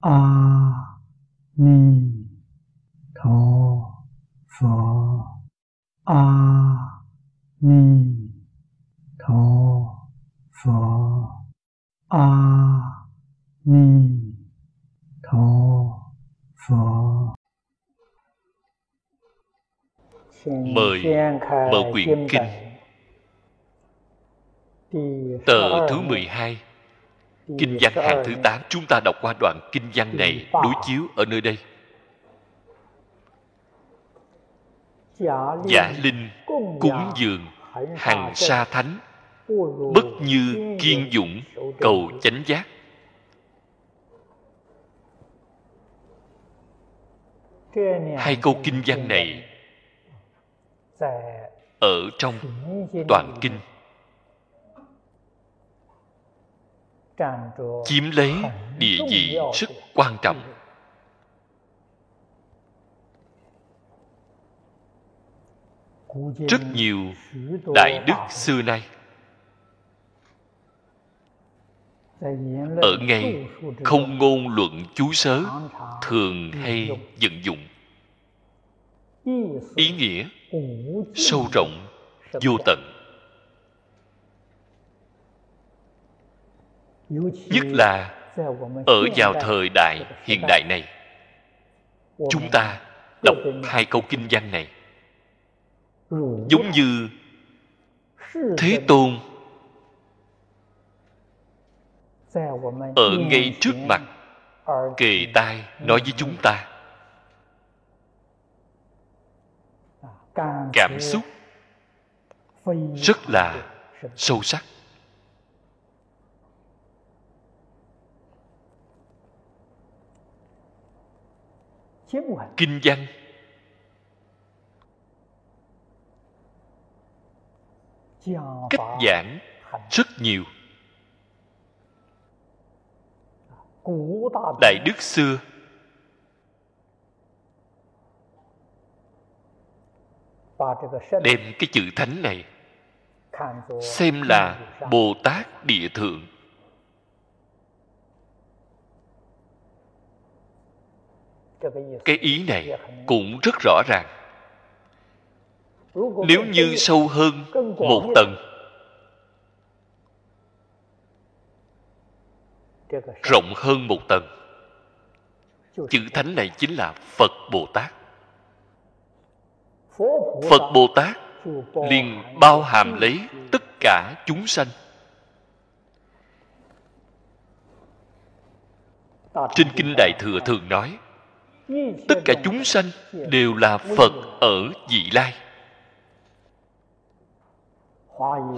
a ni tho phở a ni tho phở a ni tho phở mời mở quyển kinh tờ thứ 12 kinh văn hàng thứ 8 chúng ta đọc qua đoạn kinh văn này đối chiếu ở nơi đây. Giả linh cúng dường hằng sa thánh bất như kiên dũng cầu chánh giác. Hai câu kinh văn này ở trong toàn kinh chiếm lấy địa vị rất quan trọng. Rất nhiều đại đức xưa nay ở ngay không ngôn luận chú sớ thường hay vận dụng. Ý nghĩa sâu rộng, vô tận. Nhất là ở vào thời đại hiện đại này, chúng ta đọc hai câu kinh văn này. Giống như thế tôn ở ngay trước mặt kề tai nói với chúng ta, cảm xúc rất là sâu sắc. Kinh văn cách giảng rất nhiều. Đại đức xưa. Đem cái chữ thánh này xem là bồ tát địa thượng cái ý này cũng rất rõ ràng. Nếu như sâu hơn một tầng rộng hơn một tầng chữ thánh này chính là phật bồ tát. Phật bồ tát liền bao hàm lấy tất cả chúng sanh. Trên kinh đại thừa thường nói tất cả chúng sanh đều là phật ở vị lai.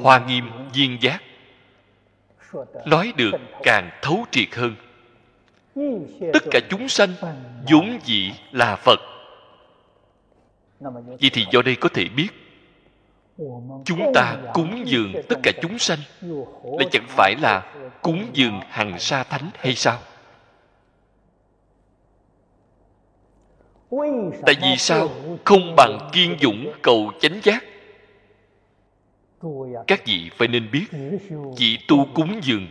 Hoa nghiêm viên giác. Nói được càng thấu triệt hơn. Tất cả chúng sanh vốn dĩ là phật. Vậy thì do đây có thể biết, chúng ta cúng dường tất cả chúng sanh lại chẳng phải là cúng dường hằng sa thánh hay sao? Tại vì sao? Không bằng kiên dũng cầu chánh giác. Các vị phải nên biết chỉ tu cúng dường,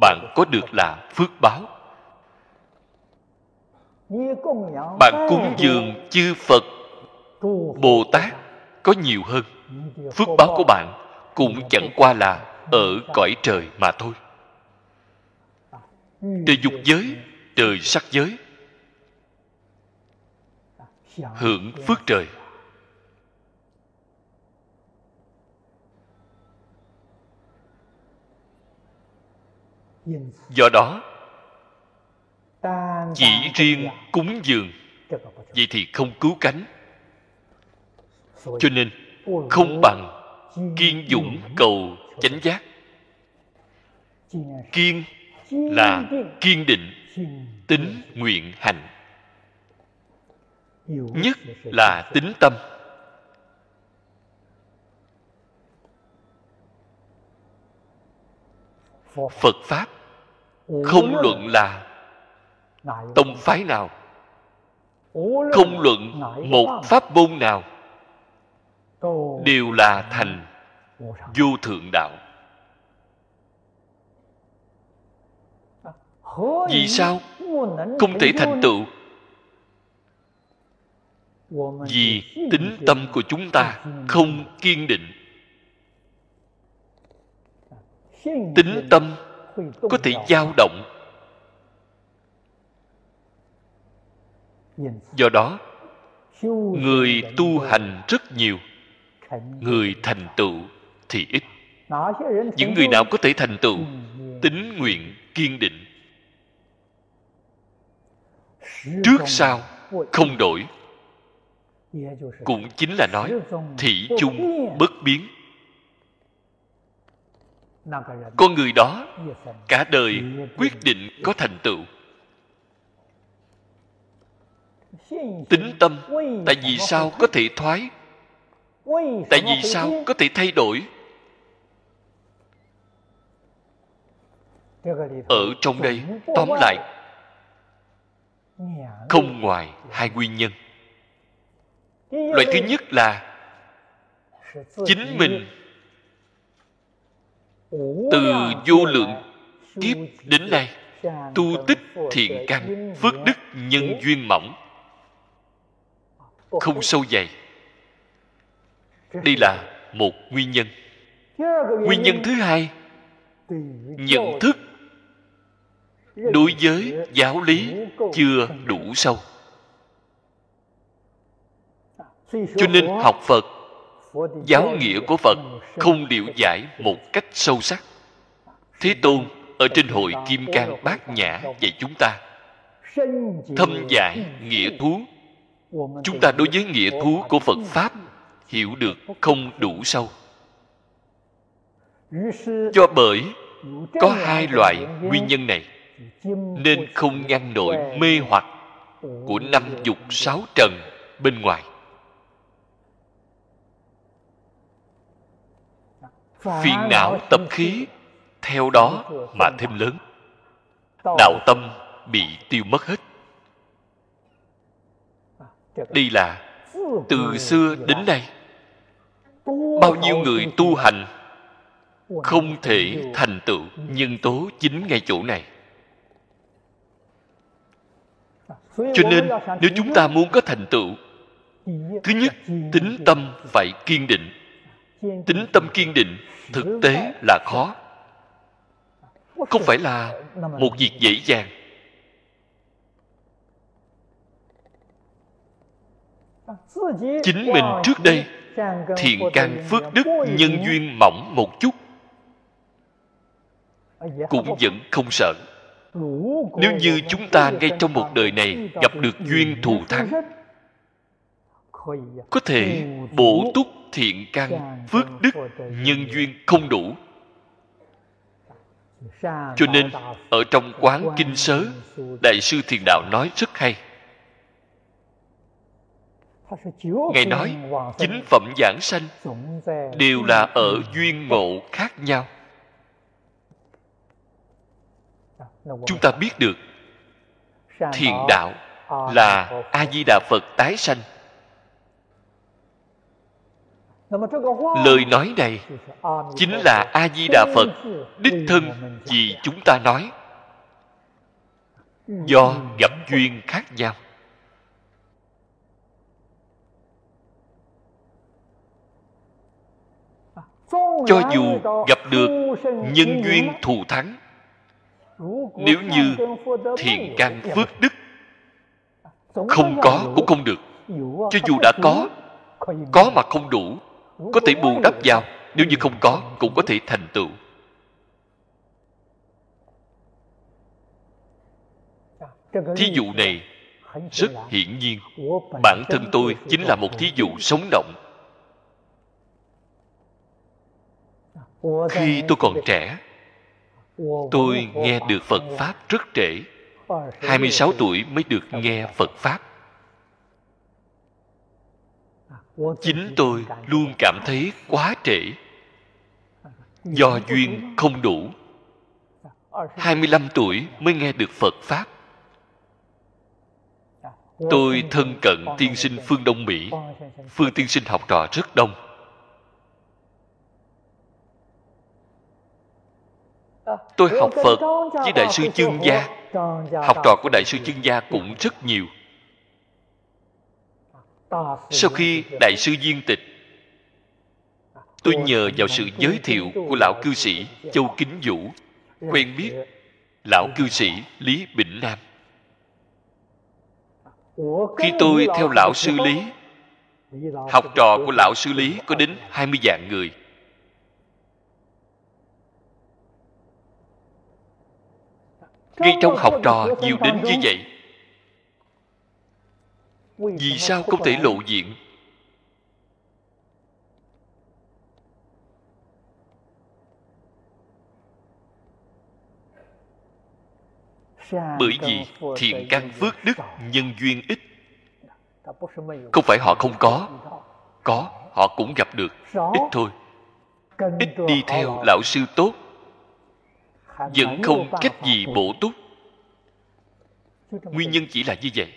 bạn có được là phước báo. Bạn cúng dường chư phật bồ tát có nhiều hơn. Phước báo của bạn cũng chẳng qua là ở cõi trời mà thôi. Trời dục giới, trời sắc giới hưởng phước trời. Do đó, chỉ riêng cúng dường, vậy thì không cứu cánh. Cho nên, không bằng kiên dũng cầu chánh giác. Kiên là kiên định, tính nguyện hành nhất là tính tâm. Phật pháp không luận là tông phái nào, không luận một pháp môn nào, đều là thành vô thượng đạo. Vì sao? Không thể thành tựu vì tính tâm của chúng ta không kiên định. Tính tâm có thể dao động. Do đó người tu hành rất nhiều. Người thành tựu thì ít. Những người nào có thể thành tựu tính nguyện kiên định. Trước sau không đổi cũng chính là nói thị chung bất biến。con người đó cả đời quyết định có thành tựu。tính tâm tại vì sao có thể thoái？tại vì sao có thể thay đổi？ở trong đây tóm lại không ngoài hai nguyên nhân loại thứ nhất là chính mình từ vô lượng kiếp đến nay tu tích thiện căn phước đức nhân duyên mỏng. Không sâu dày. Đây là một nguyên nhân. Nguyên nhân thứ hai, nhận thức đối với giáo lý chưa đủ sâu cho nên học phật giáo nghĩa của phật không liệu giải một cách sâu sắc. Thế tôn ở trên hội kim cang bát nhã dạy chúng ta thâm giải nghĩa thú. Chúng ta đối với nghĩa thú của phật pháp hiểu được không đủ sâu. Do bởi có hai loại nguyên nhân này. nên không ngăn nổi mê hoặc của năm dục sáu trần bên ngoài phiền não tập khí. theo đó mà thêm lớn. Đạo tâm bị tiêu mất hết. Đây là từ xưa đến nay bao nhiêu người tu hành không thể thành tựu nhân tố chính ngay chỗ này. Cho nên nếu chúng ta muốn có thành tựu thứ nhất tính tâm phải kiên định tính tâm kiên định, thực tế là khó. Không phải là một việc dễ dàng. Chính mình trước đây thiện căn phước đức, nhân duyên mỏng một chút, cũng vẫn không sợ. Nếu như chúng ta ngay trong một đời này gặp được duyên thù thắng, có thể bổ túc thiện căn phước đức nhân duyên không đủ. Cho nên ở trong quán kinh sớ đại sư thiền đạo nói rất hay. Ngài nói chính phẩm giảng sanh đều là ở duyên ngộ khác nhau. Chúng ta biết được thiền đạo là a di đà phật tái sanh lời nói này chính là a di đà phật, đích thân vì chúng ta nói. Do gặp duyên khác nhau. Cho dù gặp được nhân duyên thù thắng, nếu như thiền căn phước đức, không có cũng không được. Cho dù đã có có mà không đủ có thể bù đắp vào, nếu như không có, cũng có thể thành tựu. Thí dụ này, rất hiển nhiên, bản thân tôi chính là một thí dụ sống động. Khi tôi còn trẻ, tôi nghe được phật pháp rất trễ. 26 tuổi mới được nghe phật pháp chính tôi luôn cảm thấy quá trễ. Do duyên không đủ. 25 tuổi mới nghe được Phật Pháp. Tôi thân cận tiên sinh phương Đông Mỹ. Phương tiên sinh học trò rất đông. Tôi học phật với đại sư chương gia. Học trò của đại sư chương gia cũng rất nhiều sau khi đại sư viên tịch tôi nhờ vào sự giới thiệu của lão cư sĩ châu kính vũ quen biết lão cư sĩ lý bỉnh nam. Khi tôi theo lão sư lý học trò của lão sư lý có đến 20 vạn người. Ngay trong học trò nhiều đến như vậy vì sao không thể lộ diện? Bởi vì thiện căn phước đức nhân duyên ít. Không phải họ không có. có họ cũng gặp được. Ít thôi. ít đi theo lão sư tốt. Vẫn không cách gì bổ túc. nguyên nhân chỉ là như vậy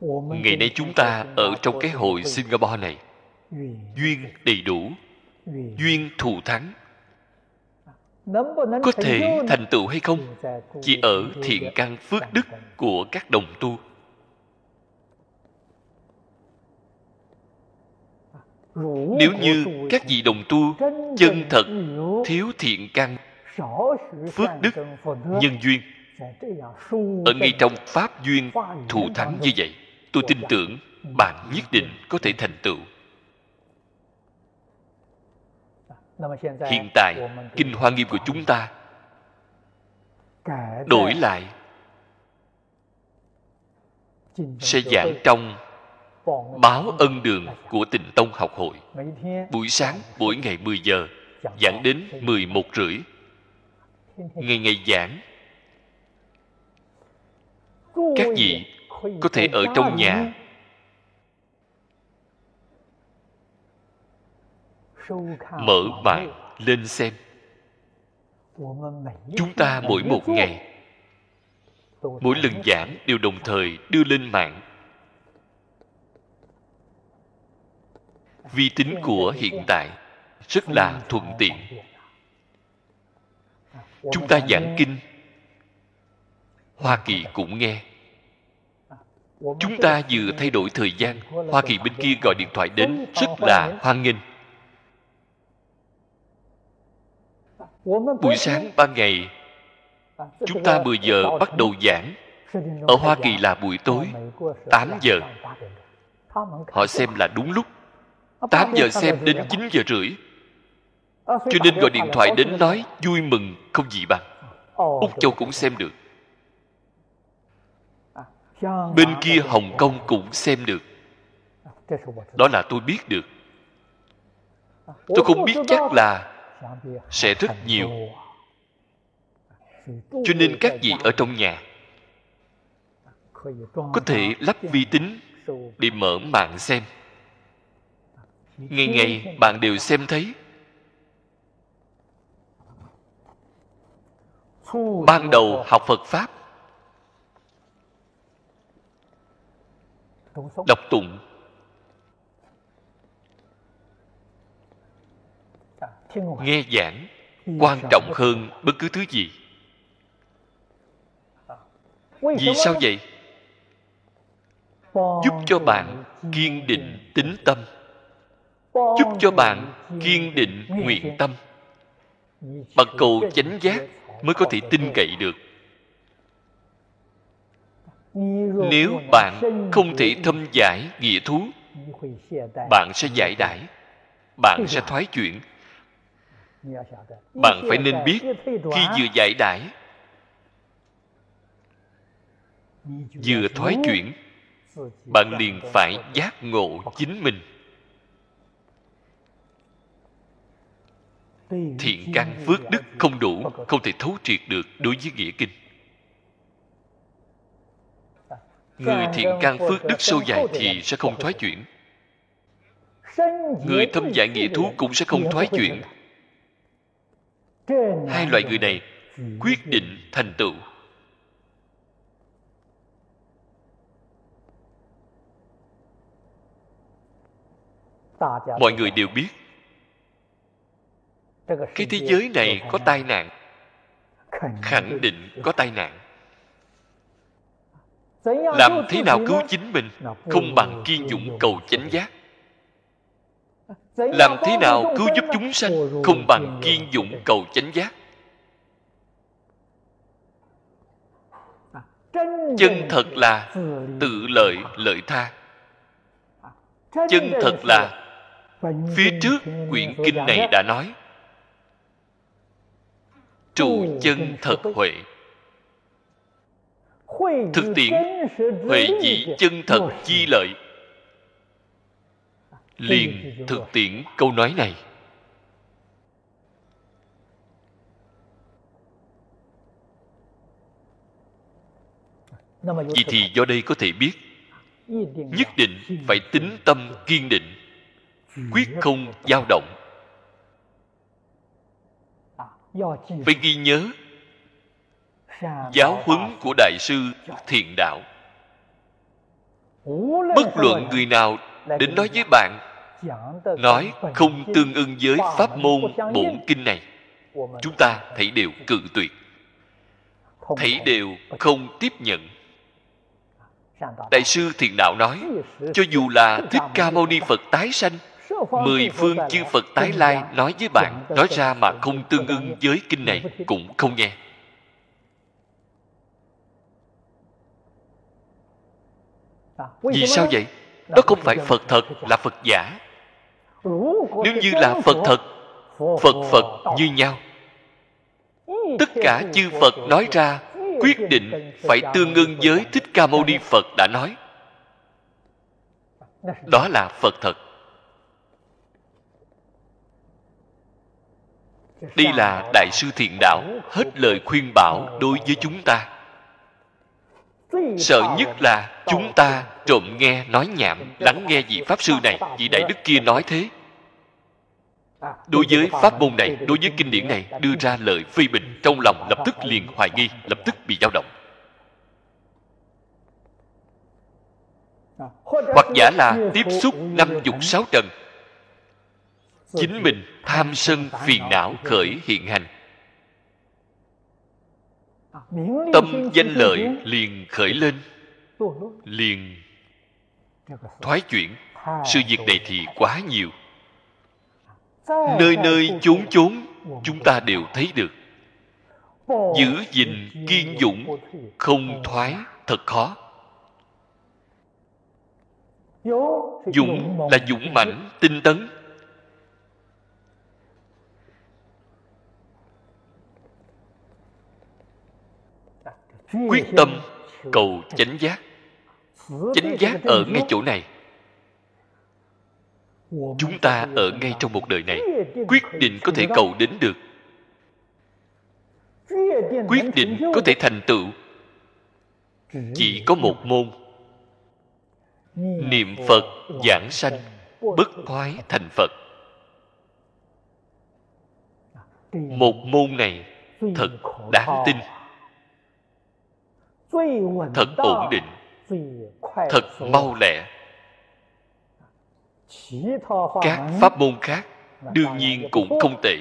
ngày nay chúng ta ở trong cái hội singapore này. Duyên đầy đủ. Duyên thù thắng. Có thể thành tựu hay không? chỉ ở thiện căn phước đức của các đồng tu. Nếu như các vị đồng tu chân thật thiếu thiện căn phước đức nhân duyên ở ngay trong pháp duyên thù thắng như vậy tôi tin tưởng bạn nhất định có thể thành tựu. Hiện tại, kinh hoa nghiêm của chúng ta đổi lại sẽ giảng trong báo ân đường của tịnh tông học hội. Buổi sáng, mỗi ngày 10 giờ, giảng đến 11 rưỡi. Ngày ngày giảng, các vị có thể ở trong nhà. Mở mạng lên xem. Chúng ta mỗi một ngày mỗi lần giảng đều đồng thời đưa lên mạng. Vi tính của hiện tại rất là thuận tiện. chúng ta giảng kinh. Hoa kỳ cũng nghe chúng ta vừa thay đổi thời gian. Hoa kỳ bên kia gọi điện thoại đến, rất là hoan nghênh. Buổi sáng ban ngày, chúng ta 10 giờ bắt đầu giảng. Ở hoa kỳ là buổi tối 8 giờ. Họ xem là đúng lúc. 8 giờ xem đến 9 giờ rưỡi. Cho nên gọi điện thoại đến nói vui mừng không gì bằng. Úc châu cũng xem được bên kia hồng kông cũng xem được. Đó là tôi biết được. Tôi không biết chắc là sẽ rất nhiều. Cho nên các vị ở trong nhà có thể lắp vi tính để mở mạng xem. Ngày ngày bạn đều xem thấy. Ban đầu học phật pháp đọc tụng. Nghe giảng quan trọng hơn bất cứ thứ gì. Vì sao vậy? Giúp cho bạn kiên định tính tâm. Giúp cho bạn kiên định nguyện tâm. bằng cầu chánh giác mới có thể tin cậy được nếu bạn không thể thâm giải nghĩa thú, bạn sẽ giải đãi, bạn sẽ thoái chuyển. Bạn phải nên biết khi vừa giải đãi, vừa thoái chuyển, bạn liền phải giác ngộ chính mình. Thiện căn phước đức không đủ, không thể thấu triệt được đối với nghĩa kinh. Người thiện căn phước đức sâu dài thì sẽ không thoái chuyển. Người thâm giải nghĩa thú cũng sẽ không thoái chuyển. hai loại người này quyết định thành tựu. Mọi người đều biết. Cái thế giới này có tai nạn. Khẳng định có tai nạn làm thế nào cứu chính mình? không bằng kiên dũng cầu chánh giác. Làm thế nào cứu giúp chúng sanh? không bằng kiên dũng cầu chánh giác. Chân thật là tự lợi lợi tha. Chân thật là phía trước quyển kinh này đã nói. Trụ chân thật huệ thực tiễn huệ dĩ chân thật chi lợi. liền thực tiễn câu nói này. Vì thì do đây có thể biết nhất định phải tính tâm kiên định quyết không dao động. Phải ghi nhớ giáo huấn của đại sư thiện đạo. Bất luận người nào đến nói với bạn, nói không tương ưng với pháp môn bổn kinh này, chúng ta thấy đều cự tuyệt. Thấy đều không tiếp nhận. Đại sư thiền đạo nói, cho dù là thích ca mâu ni phật tái sanh, mười phương chư phật tái lai nói với bạn, nói ra mà không tương ưng với kinh này cũng không nghe. Vì sao vậy? đó không phải phật thật là phật giả. nếu như là phật thật phật phật như nhau. tất cả chư phật nói ra quyết định phải tương ưng với thích ca mâu ni phật đã nói. Đó là phật thật. Đây là đại sư thiện đạo hết lời khuyên bảo đối với chúng ta sợ nhất là chúng ta trộm nghe nói nhảm lắng nghe vị pháp sư này vị đại đức kia nói thế. Đối với pháp môn này đối với kinh điển này đưa ra lời phê bình trong lòng lập tức liền hoài nghi lập tức bị dao động. Hoặc giả là tiếp xúc năm dục sáu trần. Chính mình tham sân phiền não khởi hiện hành tâm danh lợi liền khởi lên. Liền thoái chuyển. sự việc này thì quá nhiều. Nơi nơi chốn chốn chúng ta đều thấy được. Giữ gìn kiên dũng không thoái thật khó. Dũng là dũng mãnh tinh tấn quyết tâm cầu chánh giác. Chánh giác ở ngay chỗ này. Chúng ta ở ngay trong một đời này, quyết định có thể cầu đến được. Quyết định có thể thành tựu. Chỉ có một môn. Niệm phật giảng sanh, bất thoái thành phật. Một môn này thật đáng tin thật ổn định thật mau lẹ. Các pháp môn khác đương nhiên cũng không tệ.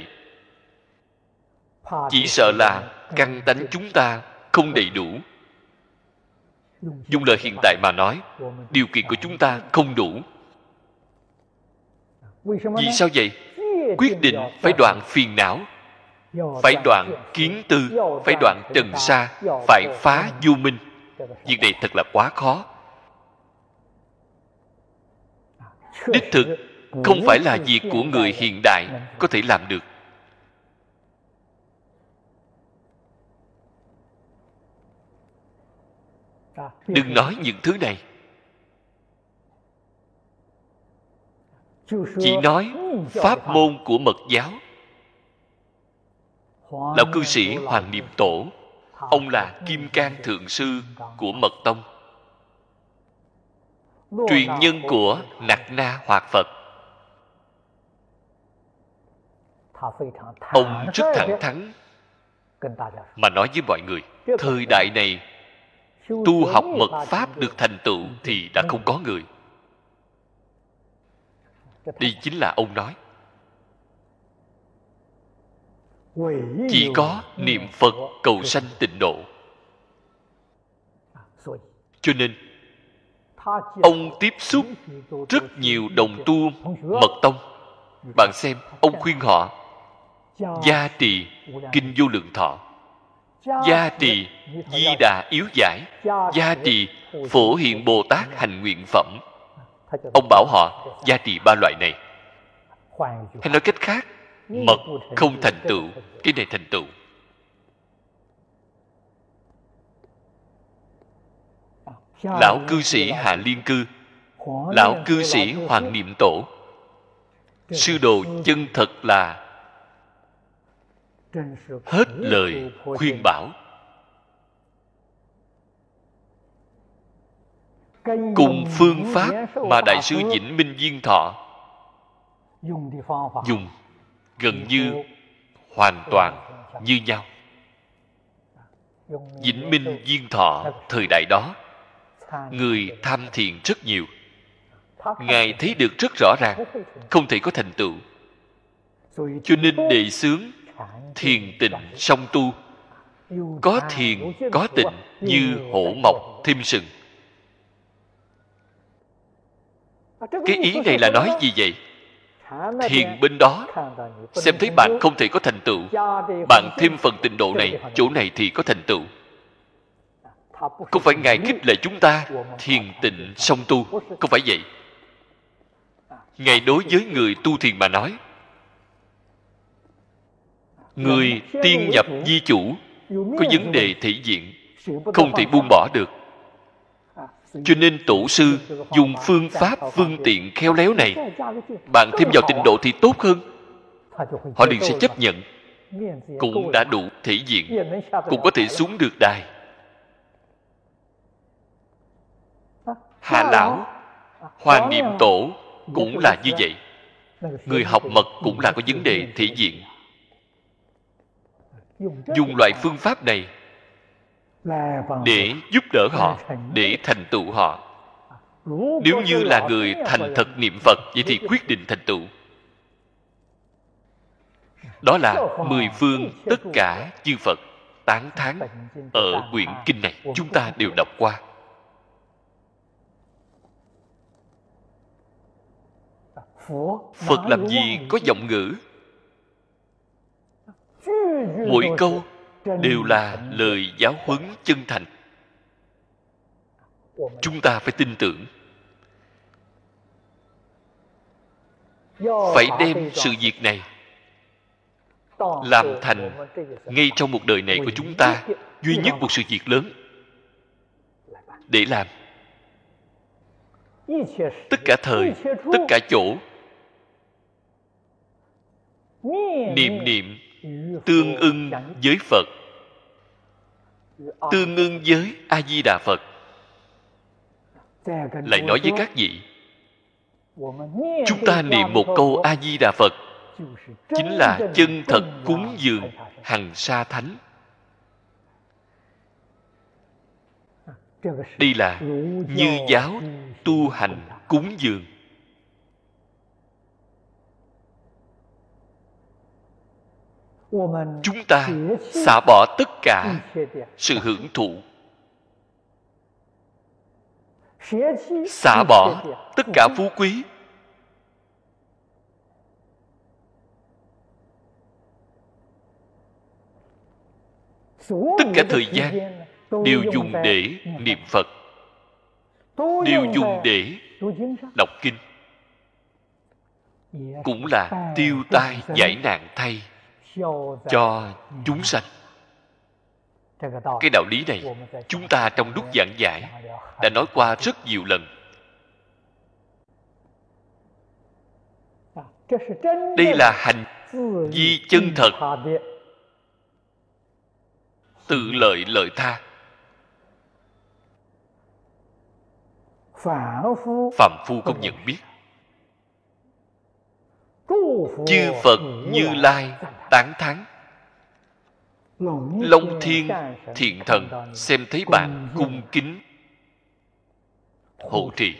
Chỉ sợ là căn tánh chúng ta không đầy đủ. Dùng lời hiện tại mà nói điều kiện của chúng ta không đủ. Vì sao vậy? Quyết định phải đoạn phiền não phải đoạn kiến tư phải đoạn trần sa phải phá du minh. Việc này thật là quá khó. Đích thực không phải là việc của người hiện đại có thể làm được. Đừng nói những thứ này. Chỉ nói pháp môn của mật giáo lão cư sĩ hoàng niệm tổ, ông là kim cang thượng sư của mật tông. Truyền nhân của nặc na hoạt phật. Ông rất thẳng thắn mà nói với mọi người, thời đại này, tu học mật pháp được thành tựu thì đã không có người. Đây chính là ông nói. Chỉ có niệm phật cầu sanh tịnh độ. Cho nên, ông tiếp xúc rất nhiều đồng tu mật tông. Bạn xem, ông khuyên họ gia trì kinh vô lượng thọ, gia trì di đà yếu giải, gia trì phổ hiện bồ tát hành nguyện phẩm. Ông bảo họ gia trì ba loại này. Hay nói cách khác mật không thành tựu cái này thành tựu. Lão cư sĩ hạ liên cư. Lão cư sĩ hoàng niệm tổ. Sư đồ chân thật là hết lời khuyên bảo. Cùng phương pháp mà đại sư vĩnh minh viên thọ. Dùng gần như hoàn toàn như nhau. Vĩnh minh viên thọ thời đại đó, người tham thiền rất nhiều. Ngài thấy được rất rõ ràng, không thể có thành tựu. Cho nên đề xướng thiền tịnh song tu. Có thiền, có tịnh như hổ mọc thêm sừng. Cái ý này là nói gì vậy? Thiền bên đó xem thấy bạn không thể có thành tựu. Bạn thêm phần tịnh độ này chỗ này thì có thành tựu. Không phải ngài khích lệ chúng ta? Thiền tịnh song tu không phải vậy? Ngài đối với người tu thiền mà nói người tiên nhập di chủ có vấn đề thể diện không thể buông bỏ được cho nên tổ sư dùng phương pháp phương tiện khéo léo này. Bạn thêm vào tịnh độ thì tốt hơn. Họ liền sẽ chấp nhận. Cũng đã đủ thể diện. Cũng có thể xuống được đài. Hà lão, hoa niệm tổ cũng là như vậy. Người học mật cũng là có vấn đề thể diện. Dùng loại phương pháp này để giúp đỡ họ để thành tựu họ. Nếu như là người thành thật niệm phật vậy thì quyết định thành tựu. Đó là mười phương tất cả chư phật tán thán ở quyển kinh này. chúng ta đều đọc qua. Phật làm gì có giọng ngữ? Mỗi câu đều là lời giáo huấn chân thành. Chúng ta phải tin tưởng. Phải đem sự việc này làm thành ngay trong một đời này của chúng ta, duy nhất một sự việc lớn để làm. Tất cả thời, tất cả chỗ, niệm niệm tương ưng với phật tương ưng với a di đà phật. Lại nói với các vị, chúng ta niệm một câu a di đà phật, chính là chân thật cúng dường hằng sa thánh. Đây là như giáo tu hành cúng dường. Chúng ta xả bỏ tất cả sự hưởng thụ. Xả bỏ tất cả phú quý. Tất cả thời gian đều dùng để niệm phật. Đều dùng để đọc kinh. Cũng là tiêu tai giải nạn thay cho chúng sanh. Cái đạo lý này chúng ta trong lúc giảng giải đã nói qua rất nhiều lần. Đây là hành vi chân thật. tự lợi lợi tha. Phạm phu không nhận biết chư phật như lai tán thán. Long thiên thiện thần xem thấy bạn cung kính. Hộ trì.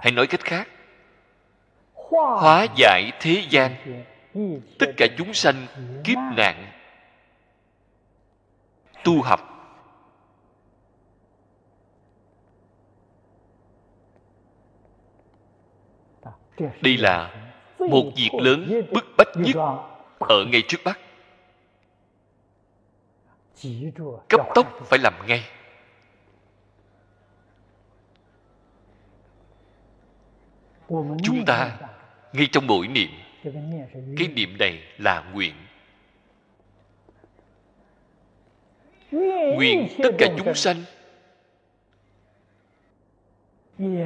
Hãy nói cách khác. Hóa giải thế gian. Tất cả chúng sanh kiếp nạn. Tu học đây là một việc lớn bức bách nhất ở ngay trước mắt. Cấp tốc phải làm ngay. Chúng ta, ngay trong mỗi niệm, cái niệm này là nguyện. Nguyện tất cả chúng sanh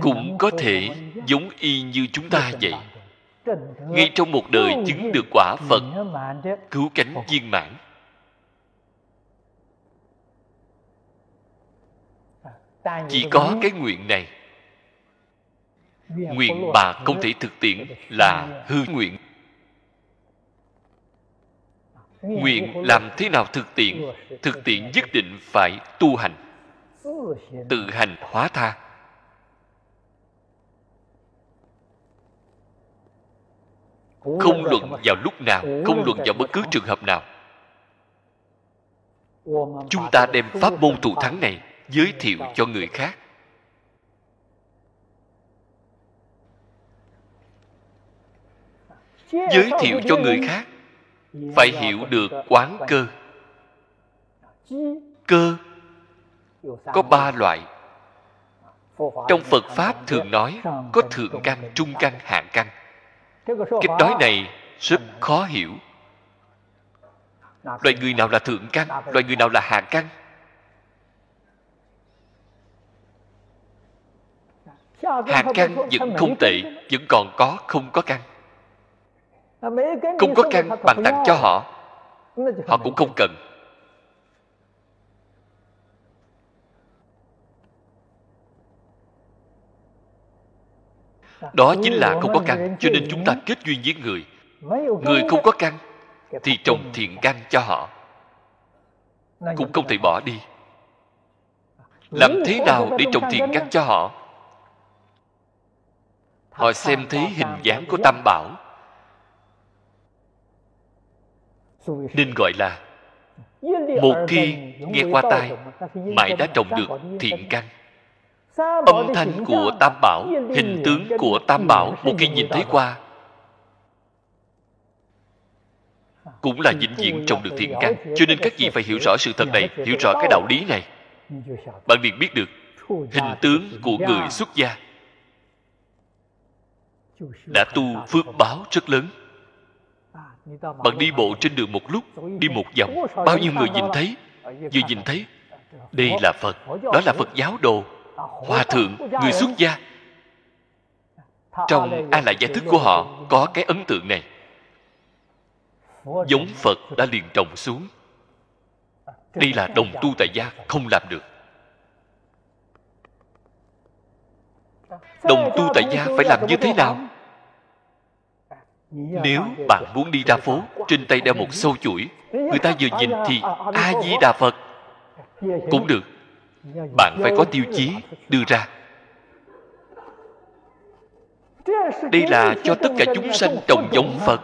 cũng có thể giống y như chúng ta vậy. Ngay trong một đời chứng được quả phật cứu cánh viên mãn. Chỉ có cái nguyện này. Nguyện mà không thể thực tiễn là hư nguyện. Nguyện làm thế nào thực tiễn? Thực tiễn nhất định phải tu hành tự hành hóa tha không luận vào lúc nào không luận vào bất cứ trường hợp nào. Chúng ta đem pháp môn thù thắng này giới thiệu cho người khác. Giới thiệu cho người khác. Phải hiểu được quán cơ. Cơ có ba loại. Trong phật pháp thường nói có thượng căn trung căn hạ căn cách nói này rất khó hiểu. Loài người nào. là thượng căn loài người nào là hạ căn? Hạ căn vẫn không tệ vẫn còn có không có căn. Không có căn bạn tặng cho họ. Họ cũng không cần đó chính là không có căn cho nên chúng ta kết duyên với người. Người không có căn thì trồng thiện căn cho họ. Cũng không thể bỏ đi. Làm thế nào để trồng thiện căn cho họ? Họ xem thấy hình dáng của tam bảo. Nên gọi là một khi nghe qua tai mãi đã trồng được thiện căn âm thanh của tam bảo hình tướng của tam bảo một khi nhìn thấy qua cũng là vĩnh viễn trồng được thiện căn. cho nên các vị phải hiểu rõ sự thật này hiểu rõ cái đạo lý này. bạn liền biết được hình tướng của người xuất gia đã tu phước báo rất lớn. Bạn đi bộ trên đường một lúc đi một vòng bao nhiêu người nhìn thấy? Vừa nhìn thấy đây là phật đó là phật giáo đồ hòa thượng, người xuất gia. Trong a la gia thức của họ có cái ấn tượng này. Giống phật đã liền trồng xuống. Đây là đồng tu tại gia, không làm được. Đồng tu tại gia phải làm như thế nào? Nếu bạn muốn đi ra phố, trên tay đeo một sâu chuỗi, người ta vừa nhìn thì a di đà phật. Cũng được bạn phải có tiêu chí đưa ra. Đây là cho tất cả chúng sanh trồng giống phật.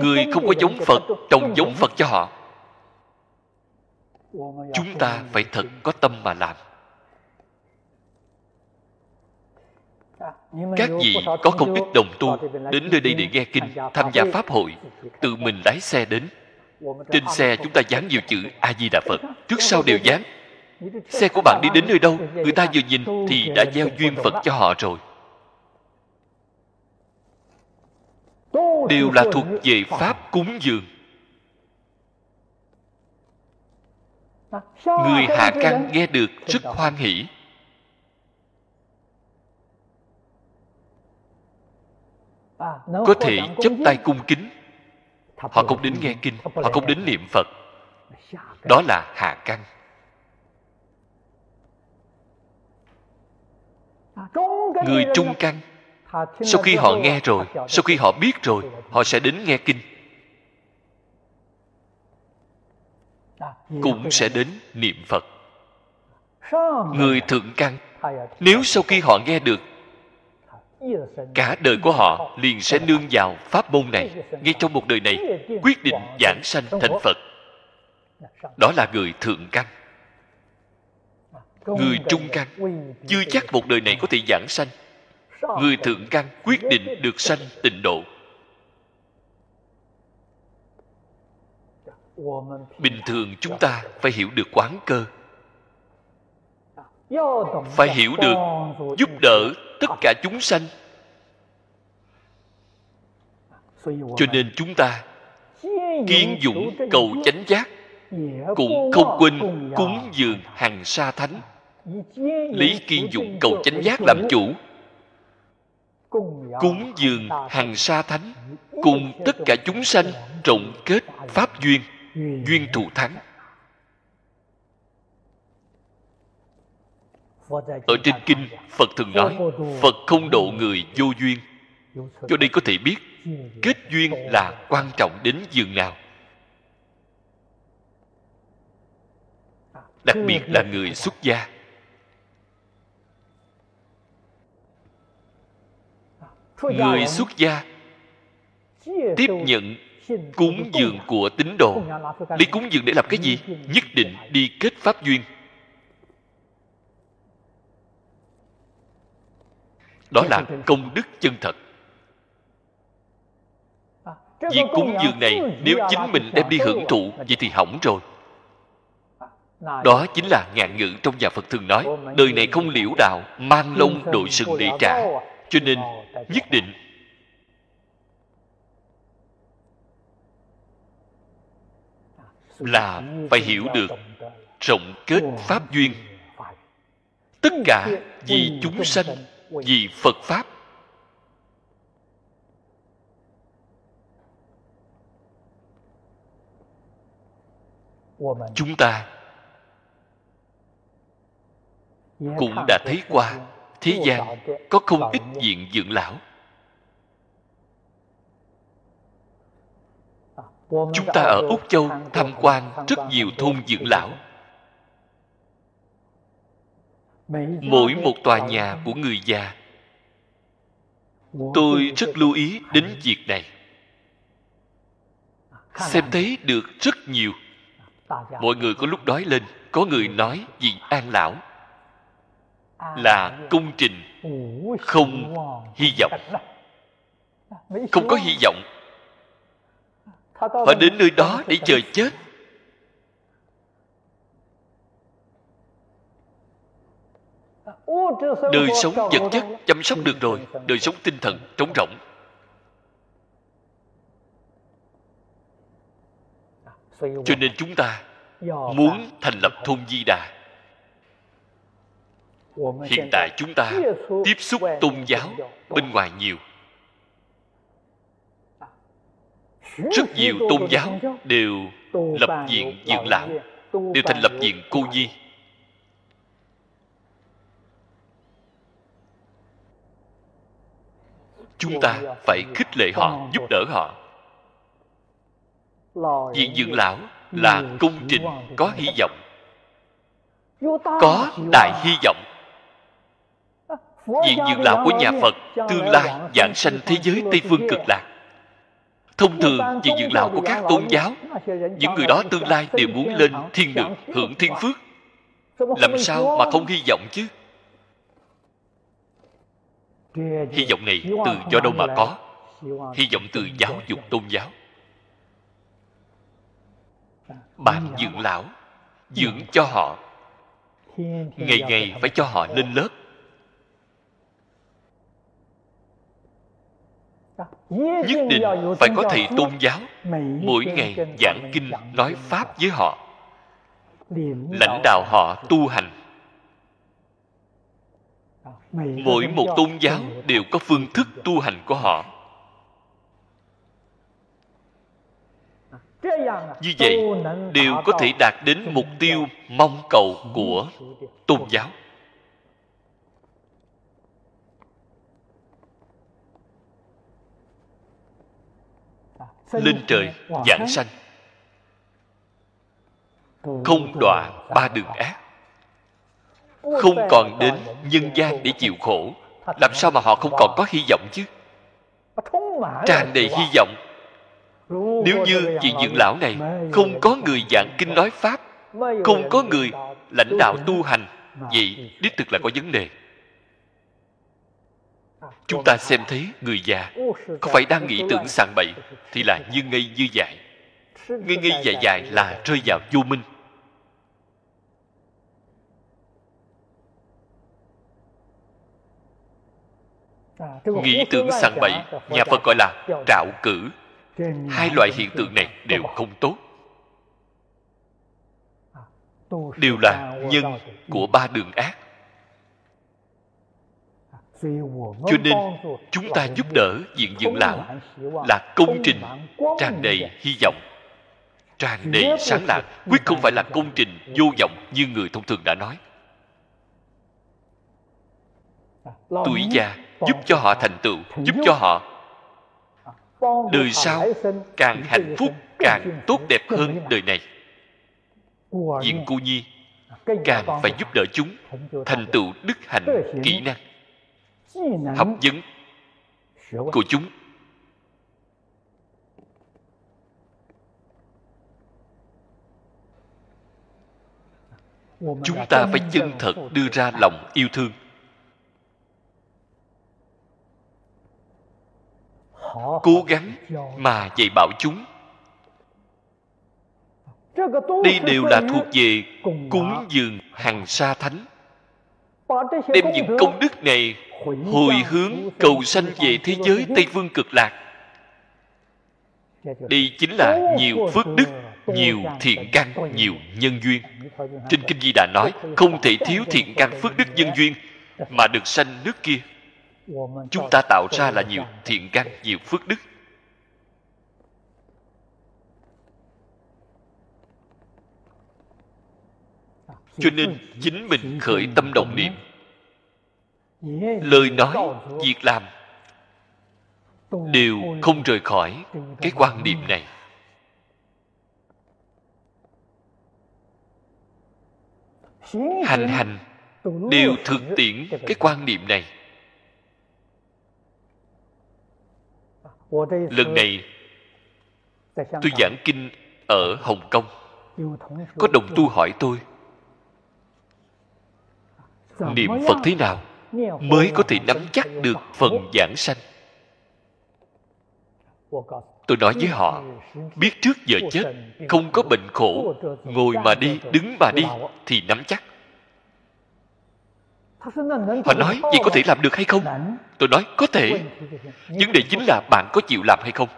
Người không có giống phật, trồng giống phật cho họ. Chúng ta phải thật có tâm mà làm. Các vị có không ít đồng tu đến nơi đây để nghe kinh, tham gia pháp hội, tự mình lái xe đến trên xe chúng ta dán nhiều chữ a di đà phật. Trước sau đều dán. Xe của bạn đi đến nơi đâu, người ta vừa nhìn thì đã gieo duyên phật cho họ rồi. Đều là thuộc về pháp cúng dường. Người hạ căn nghe được rất hoan hỷ. Có thể chấp tay cung kính họ không đến nghe kinh họ không đến niệm phật đó là hạ căn người trung căn sau khi họ nghe rồi sau khi họ biết rồi họ sẽ đến nghe kinh cũng sẽ đến niệm phật người thượng căn nếu sau khi họ nghe được cả đời của họ liền sẽ nương vào pháp môn này. Ngay trong một đời này, quyết định giảng sanh thành phật. Đó là người thượng căn. Người trung căn. Chưa chắc một đời này có thể giảng sanh. Người thượng căn quyết định được sanh tịnh độ. Bình thường chúng ta phải hiểu được quán cơ. Phải hiểu được giúp đỡ tất cả chúng sanh. Cho nên chúng ta kiên dũng cầu chánh giác cũng không quên cúng dường hàng sa thánh. Lý kiên dụng cầu chánh giác làm chủ, cúng dường hàng sa thánh, cùng tất cả chúng sanh trọng kết pháp duyên duyên thù thắng. Ở trên kinh, phật thường nói, phật không độ người vô duyên. Cho đây có thể biết, kết duyên là quan trọng đến giường nào. Đặc biệt là người xuất gia. Người xuất gia tiếp nhận cúng dường của tín đồ. Lấy cúng dường để làm cái gì? Nhất định đi kết pháp duyên. Đó là công đức chân thật. Việc cúng dường này, nếu chính mình đem đi hưởng thụ, vậy thì hỏng rồi. Đó chính là ngạn ngữ trong nhà phật thường nói, đời này không liễu đạo, mang lông đội sừng để trả cho nên, nhất định là phải hiểu được rộng kết pháp duyên. Tất cả vì chúng sanh vì phật pháp. Chúng ta cũng đã thấy qua thế gian có không ít diện dưỡng lão. Chúng ta ở úc châu tham quan rất nhiều thôn dưỡng lão mỗi một tòa nhà của người già. Tôi rất lưu ý đến việc này. Xem thấy được rất nhiều. Mọi người có lúc đói lên có người nói vì an lão là công trình không hy vọng. Không có hy vọng. Họ đến nơi đó để chờ chết đời sống vật chất chăm sóc được rồi đời sống tinh thần trống rỗng. Cho nên chúng ta muốn thành lập thôn di đà. Hiện tại chúng ta tiếp xúc tôn giáo bên ngoài nhiều. Rất nhiều tôn giáo đều lập viện dưỡng lão đều thành lập viện cô nhi chúng ta phải khích lệ họ, giúp đỡ họ. Viện dưỡng lão là công trình có hy vọng. Có đại hy vọng. Viện dưỡng lão của nhà phật tương lai giảng sanh thế giới tây phương cực lạc. Thông thường, viện dưỡng lão của các tôn giáo, những người đó tương lai đều muốn lên thiên đường hưởng thiên phước. Làm sao mà không hy vọng chứ? Hy vọng này từ do đâu mà có. Hy vọng từ giáo dục tôn giáo. Bạn dưỡng lão, dưỡng cho họ. Ngày ngày phải cho họ lên lớp. Nhất định phải có thầy tôn giáo mỗi ngày giảng kinh nói pháp với họ, lãnh đạo họ tu hành mỗi một tôn giáo đều có phương thức tu hành của họ. Như vậy đều có thể đạt đến mục tiêu mong cầu của tôn giáo. Lên trời giảng sanh. Không đọa ba đường ác không còn đến nhân gian để chịu khổ. Làm sao mà họ không còn có hy vọng chứ? Tràn đầy hy vọng. Nếu như vị dưỡng lão này không có người giảng kinh nói pháp không có người lãnh đạo tu hành vậy đích thực là có vấn đề. Chúng ta xem thấy người già có phải đang nghĩ tưởng sàng bậy thì là như ngây như dại. Ngây ngây dài dài là rơi vào vô minh nghĩ tưởng sàng bậy nhà phật gọi là trạo cử. Hai loại hiện tượng này đều không tốt. Đều là nhân của ba đường ác. Cho nên chúng ta giúp đỡ diện dưỡng lão là công trình tràn đầy hy vọng. Tràn đầy sáng lạc quyết không phải là công trình vô vọng như người thông thường đã nói. Tuổi già giúp cho họ thành tựu giúp cho họ đời sau càng hạnh phúc càng tốt đẹp hơn đời này. Diện cô nhi càng phải giúp đỡ chúng thành tựu đức hạnh kỹ năng học vấn của chúng. Chúng ta phải chân thật đưa ra lòng yêu thương cố gắng mà dạy bảo chúng. Đây đều là thuộc về cúng dường hằng sa thánh. Đem những công đức này hồi hướng cầu sanh về thế giới tây phương cực lạc. Đây chính là nhiều phước đức nhiều thiện căn nhiều nhân duyên. Trên kinh di đà nói không thể thiếu thiện căn phước đức nhân duyên mà được sanh nước kia chúng ta tạo ra là nhiều thiện căn, nhiều phước đức. Cho nên chính mình khởi tâm đồng niệm. Lời nói, việc làm đều không rời khỏi cái quan niệm này. Hành hành đều thực tiễn cái quan niệm này. Lần này tôi giảng kinh ở hồng kông. Có đồng tu hỏi tôi niệm phật thế nào mới có thể nắm chắc được phần giảng sanh? Tôi nói với họ biết trước giờ chết không có bệnh khổ ngồi mà đi đứng mà đi thì nắm chắc họ nói vậy có thể làm được hay không? tôi nói có thể. Vấn đề chính là bạn có chịu làm hay không?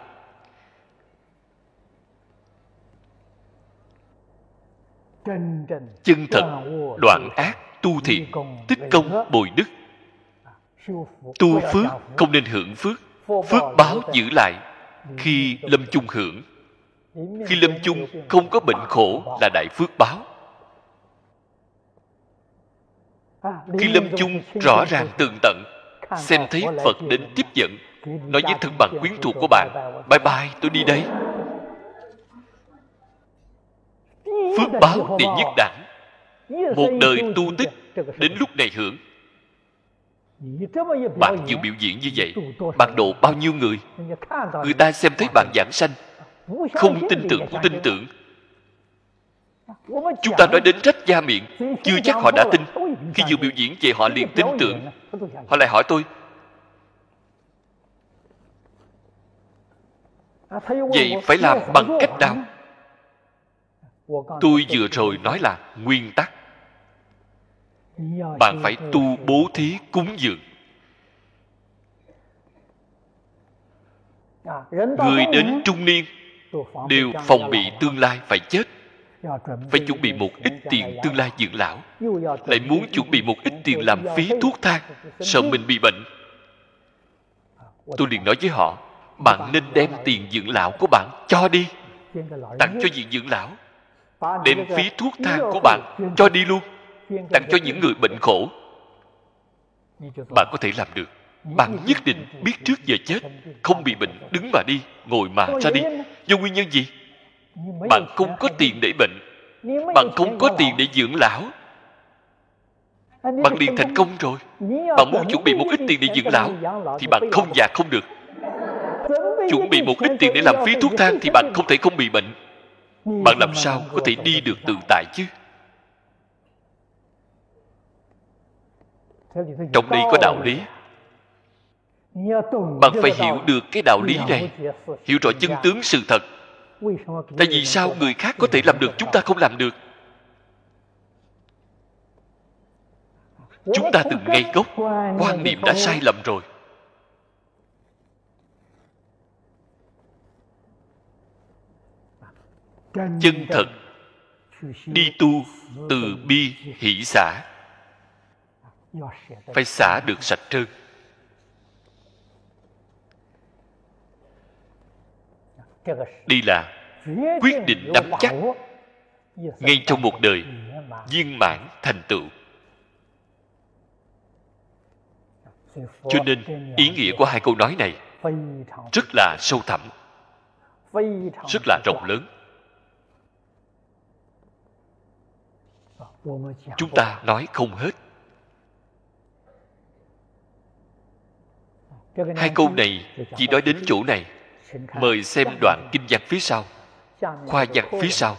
Chân thật đoạn ác tu thiện tích công bồi đức. Tu phước không nên hưởng phước. Phước báo giữ lại khi lâm chung hưởng. Khi lâm chung không có bệnh khổ là đại phước báo khi lâm chung rõ ràng tường tận xem thấy phật đến tiếp dẫn. Nói với thân bằng quyến thuộc của bạn bye bye tôi đi đây phước báo đệ nhất đẳng một đời tu tích đến lúc này hưởng. Bạn vừa biểu diễn như vậy bạn độ bao nhiêu người? Người ta xem thấy bạn giảng sanh không tin tưởng cũng tin tưởng chúng ta nói đến trách da miệng. Chưa chắc họ đã tin. Khi vừa biểu diễn về họ liền tin tưởng. họ lại hỏi tôi. Vậy phải làm bằng cách nào? Tôi vừa rồi nói là nguyên tắc. Bạn phải tu bố thí cúng dường. Người đến trung niên đều phòng bị tương lai phải chết phải chuẩn bị một ít tiền tương lai dưỡng lão. Lại muốn chuẩn bị một ít tiền làm phí thuốc thang, sợ mình bị bệnh. Tôi liền nói với họ, bạn nên đem tiền dưỡng lão của bạn cho đi, tặng cho viện dưỡng lão. Đem phí thuốc thang của bạn cho đi luôn, tặng cho những người bệnh khổ. Bạn có thể làm được. Bạn nhất định biết trước giờ chết, không bị bệnh, đứng mà đi, ngồi mà ra đi. Do nguyên nhân gì? Bạn không có tiền để bệnh. Bạn không có tiền để dưỡng lão. Bạn liền thành công rồi. Bạn muốn chuẩn bị một ít tiền để dưỡng lão thì bạn không già không được. Chuẩn bị một ít tiền để làm phí thuốc thang thì bạn không thể không bị bệnh. Bạn làm sao có thể đi được tự tại chứ? Trong đây có đạo lý. Bạn phải hiểu được cái đạo lý này. hiểu rõ chân tướng sự thật tại vì sao người khác có thể làm được, chúng ta không làm được? Chúng ta từng ngay gốc, quan niệm đã sai lầm rồi. Chân thật, đi tu từ bi hỷ xả, phải xả được sạch trơn. Đây là quyết định nắm chắc ngay trong một đời viên mãn thành tựu. Cho nên ý nghĩa của hai câu nói này rất là sâu thẳm, rất là rộng lớn. Chúng ta nói không hết. Hai câu này chỉ nói đến chỗ này mời xem đoạn kinh văn phía sau. Khoa văn phía sau.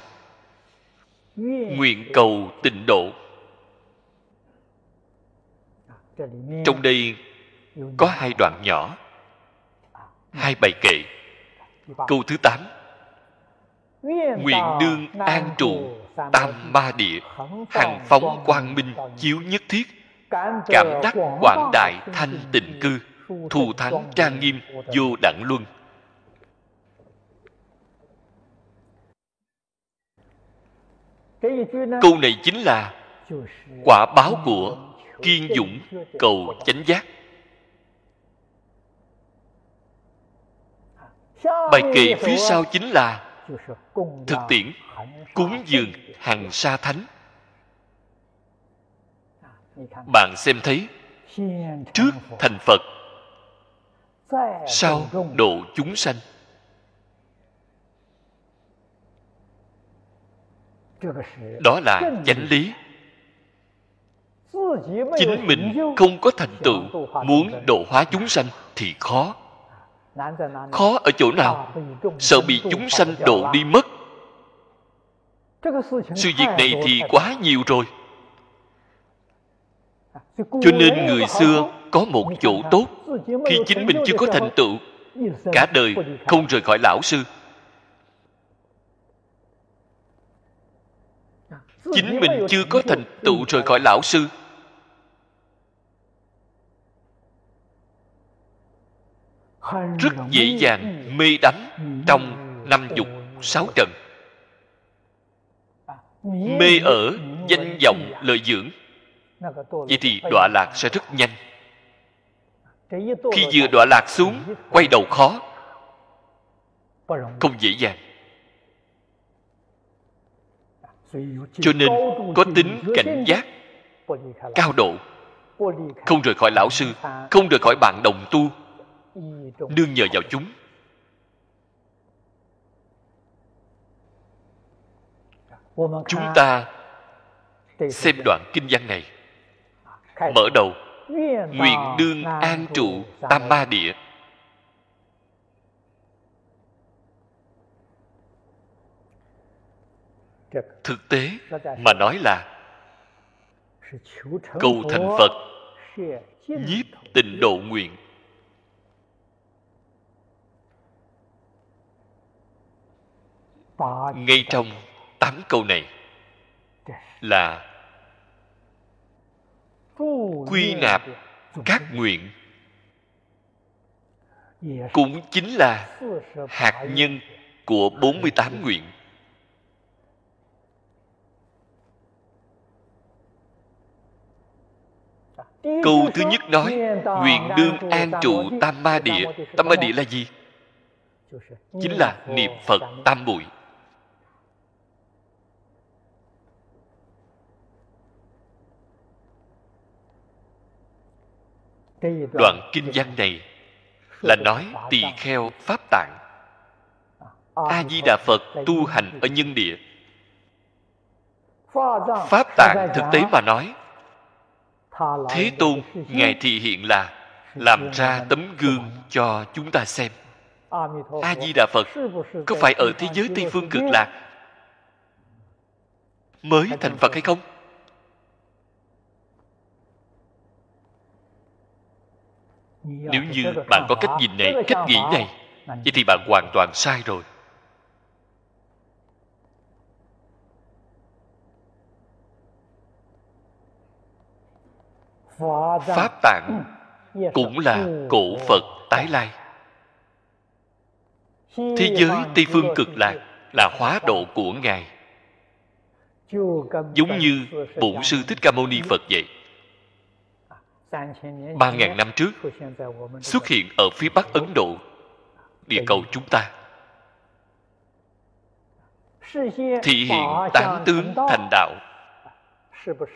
Nguyện cầu tịnh độ. Trong đây có hai đoạn nhỏ. Hai bài kệ. câu thứ tám. Nguyện đương an trụ tam ma địa. hằng phóng quang minh chiếu nhất thiết. Cảm đắc quảng đại thanh tịnh cư. Thù thắng trang nghiêm vô đẳng luân câu này chính là quả báo của kiên dũng cầu chánh giác. Bài kệ phía sau chính là thực tiễn cúng dường hàng sa thánh. Bạn xem thấy trước thành phật sau độ chúng sanh đó là chánh lý. Chính mình không có thành tựu, muốn độ hóa chúng sanh thì khó. Khó ở chỗ nào? Sợ bị chúng sanh độ đi mất. Sự việc này thì quá nhiều rồi. Cho nên người xưa có một chỗ tốt. Khi chính mình chưa có thành tựu, cả đời không rời khỏi lão sư. Chính mình chưa có thành tựu rời khỏi lão sư. Rất dễ dàng mê đắm trong năm dục sáu trần. Mê ở danh vọng lợi dưỡng. Vậy thì đọa lạc sẽ rất nhanh. Khi vừa đọa lạc xuống quay đầu khó. Không dễ dàng cho nên có tính cảnh giác, cao độ, không rời khỏi lão sư, không rời khỏi bạn đồng tu. Nương nhờ vào chúng. Chúng ta xem đoạn kinh văn này. Mở đầu, nguyện đương an trụ tam ma địa. Thực tế mà nói là cầu thành phật nhiếp tịnh độ nguyện. Ngay trong tám câu này là quy nạp các nguyện. Cũng chính là hạt nhân của 48 nguyện. Câu thứ nhất nói, Nguyện đương an trụ tam ma địa. Tam ma địa là gì? Chính là niệm Phật tam bụi đoạn kinh văn này là nói tỳ kheo pháp tạng. A di đà phật tu hành ở nhân địa. Pháp tạng thực tế mà nói thế tôn ngài thị hiện là làm ra tấm gương cho chúng ta xem. A di đà phật có phải ở thế giới tây phương cực lạc mới thành phật hay không? Nếu như bạn có cách nhìn này cách nghĩ này vậy thì bạn hoàn toàn sai rồi pháp tạng. Cũng là cổ phật tái lai. Thế giới tây phương cực lạc là hóa độ của ngài. Giống như bổn sư thích ca mâu ni phật vậy. Ba ngàn năm trước xuất hiện ở phía bắc ấn độ địa cầu chúng ta. Thị hiện tán tướng thành đạo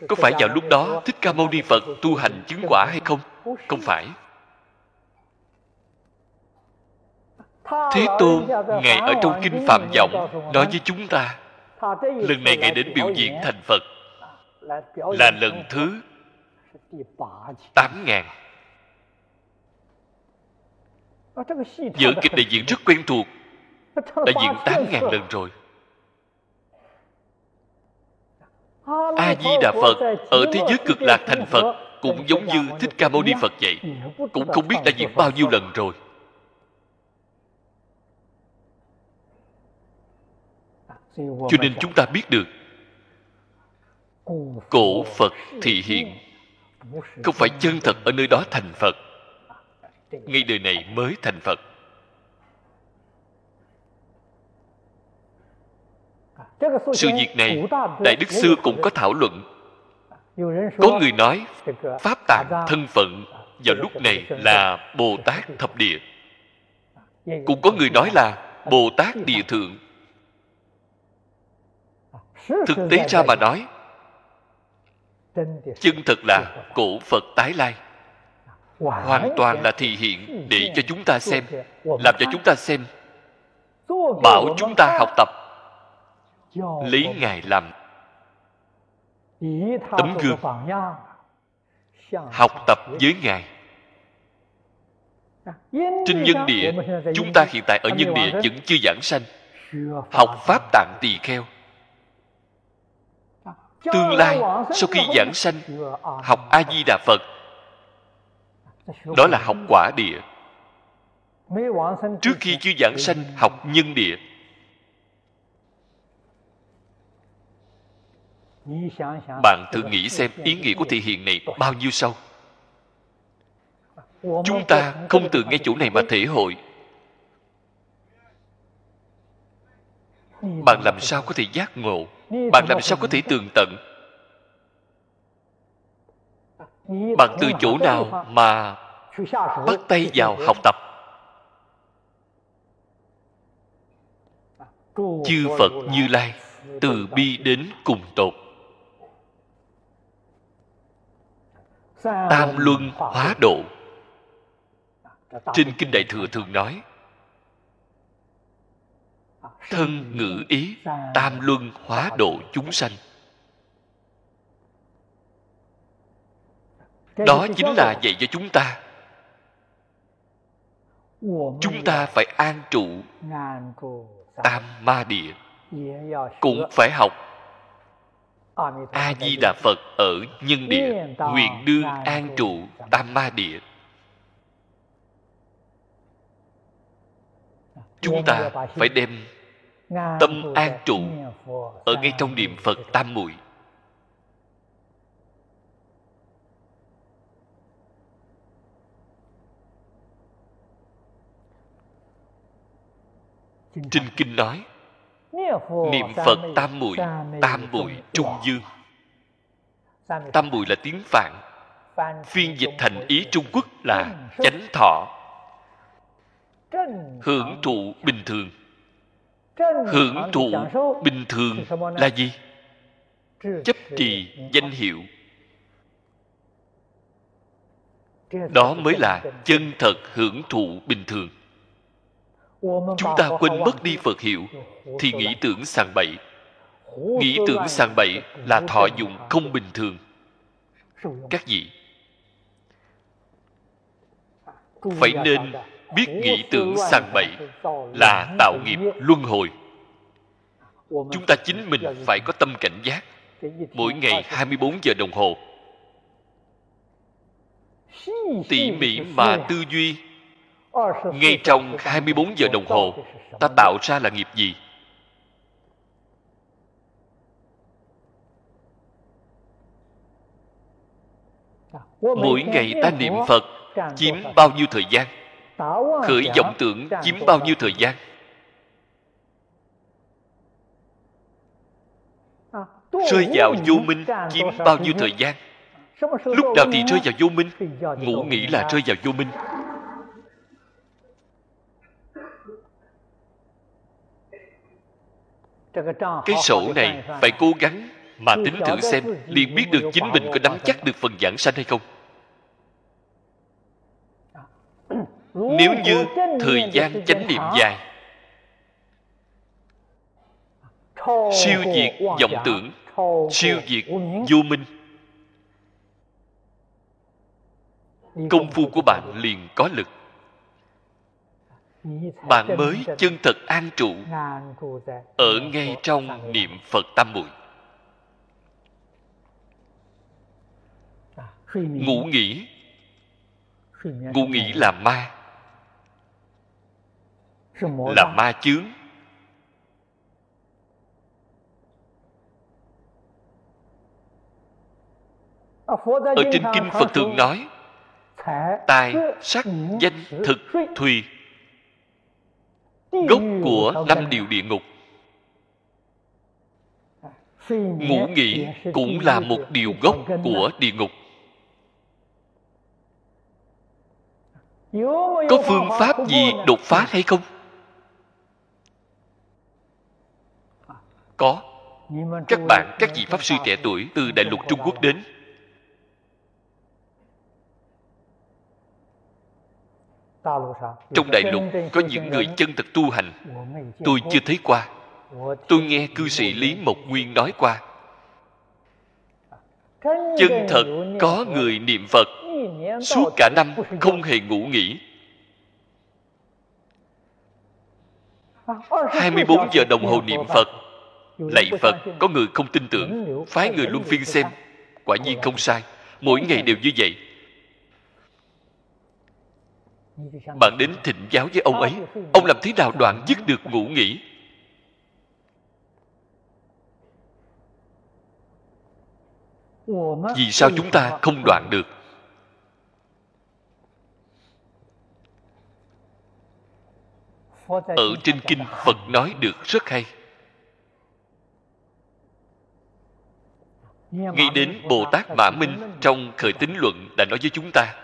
có phải vào lúc đó thích ca mâu ni phật tu hành chứng quả hay không? Không phải. Thế tôn ngài ở trong kinh phạm vọng nói với chúng ta lần này ngài đến biểu diễn thành phật. Là lần thứ tám ngàn. Vở kịch này diễn rất quen thuộc đã diễn tám ngàn lần rồi a di đà phật, ở thế giới cực lạc thành phật, cũng giống như thích ca mâu ni phật vậy. Cũng không biết đã diễn bao nhiêu lần rồi. Cho nên chúng ta biết được, cổ phật thị hiện không phải chân thật ở nơi đó thành phật. Ngay đời này mới thành phật. Sự việc này đại đức xưa cũng có thảo luận. có người nói pháp tạng thân phận vào lúc này là bồ tát thập địa. Cũng có người nói là bồ tát địa thượng. Thực tế ra mà nói chân thật là cổ phật tái lai. Hoàn toàn là thị hiện để cho chúng ta xem làm cho chúng ta xem bảo chúng ta học tập lấy ngài làm tấm gương học tập với ngài trên nhân địa chúng ta hiện tại ở nhân địa vẫn chưa giảng sanh học pháp tạng tỳ kheo tương lai sau khi giảng sanh học a di đà phật。đó là học quả địa。trước khi chưa giảng sanh học nhân địa bạn thử nghĩ xem ý nghĩa của thị hiện này bao nhiêu sâu chúng ta không từ ngay chỗ này mà thể hội. bạn làm sao có thể giác ngộ? bạn làm sao có thể tường tận? bạn từ chỗ nào mà bắt tay vào học tập? Chư phật như lai từ bi đến cùng tột tam luân hóa độ. Trên kinh đại thừa thường nói, thân ngữ ý, tam luân hóa độ chúng sanh. Đó chính là dạy cho chúng ta. Chúng ta phải an trụ tam ma địa. Cũng phải học a di đà phật ở nhân địa nguyện đương an trụ tam ma địa. Chúng ta phải đem tâm an trụ ở ngay trong niệm phật tam muội. Trên kinh nói niệm phật tam muội tam muội trung dương tam muội là tiếng phạn. Phiên dịch thành ý trung quốc là chánh thọ. Hưởng thụ bình thường. Hưởng thụ bình thường là gì? Chấp trì danh hiệu. Đó mới là chân thật hưởng thụ bình thường chúng ta quên mất đi phật hiệu, thì nghĩ tưởng sàng bậy. Nghĩ tưởng sàng bậy là thọ dụng không bình thường. Các vị, phải nên biết nghĩ tưởng sàng bậy là tạo nghiệp luân hồi. Chúng ta chính mình phải có tâm cảnh giác. Mỗi ngày 24 giờ đồng hồ. Tỉ mỉ mà tư duy ngay trong 24 giờ đồng hồ, ta tạo ra là nghiệp gì? Mỗi ngày ta niệm phật, chiếm bao nhiêu thời gian? Khởi vọng tưởng, chiếm bao nhiêu thời gian? Rơi vào vô minh, chiếm bao nhiêu thời gian? Lúc nào thì rơi vào vô minh? Ngủ nghĩ là rơi vào vô minh. Cái sổ này phải cố gắng mà tính thử xem liền biết được chính mình có nắm chắc được phần giảng sanh hay không. Nếu như thời gian chánh niệm dài, siêu diệt vọng tưởng, siêu diệt vô minh, công phu của bạn liền có lực bạn mới chân thật an trụ ở ngay trong niệm phật tam muội. Ngủ nghỉ ngủ nghỉ là ma. Là ma chướng. Ở trên kinh phật thường nói tài sắc, danh, thực, thùy gốc của năm điều địa ngục. Ngủ nghỉ cũng là một điều gốc của địa ngục. Có phương pháp gì đột phá hay không? Có. Các bạn các vị pháp sư trẻ tuổi từ đại lục trung quốc đến trong đại lục có những người chân thật tu hành. tôi chưa thấy qua. tôi nghe cư sĩ lý mộc nguyên nói qua. Chân thật có người niệm phật suốt cả năm không hề ngủ nghỉ. 24 giờ đồng hồ niệm Phật Lạy Phật Có người không tin tưởng Phái người luân phiên xem. Quả nhiên không sai Mỗi ngày đều như vậy bạn đến thịnh giáo với ông ấy. Ông làm thế nào đoạn dứt được ngủ nghỉ? Vì sao chúng ta không đoạn được? Ở trên kinh phật nói được rất hay. Nghĩ đến bồ tát mã minh trong khởi tính luận đã nói với chúng ta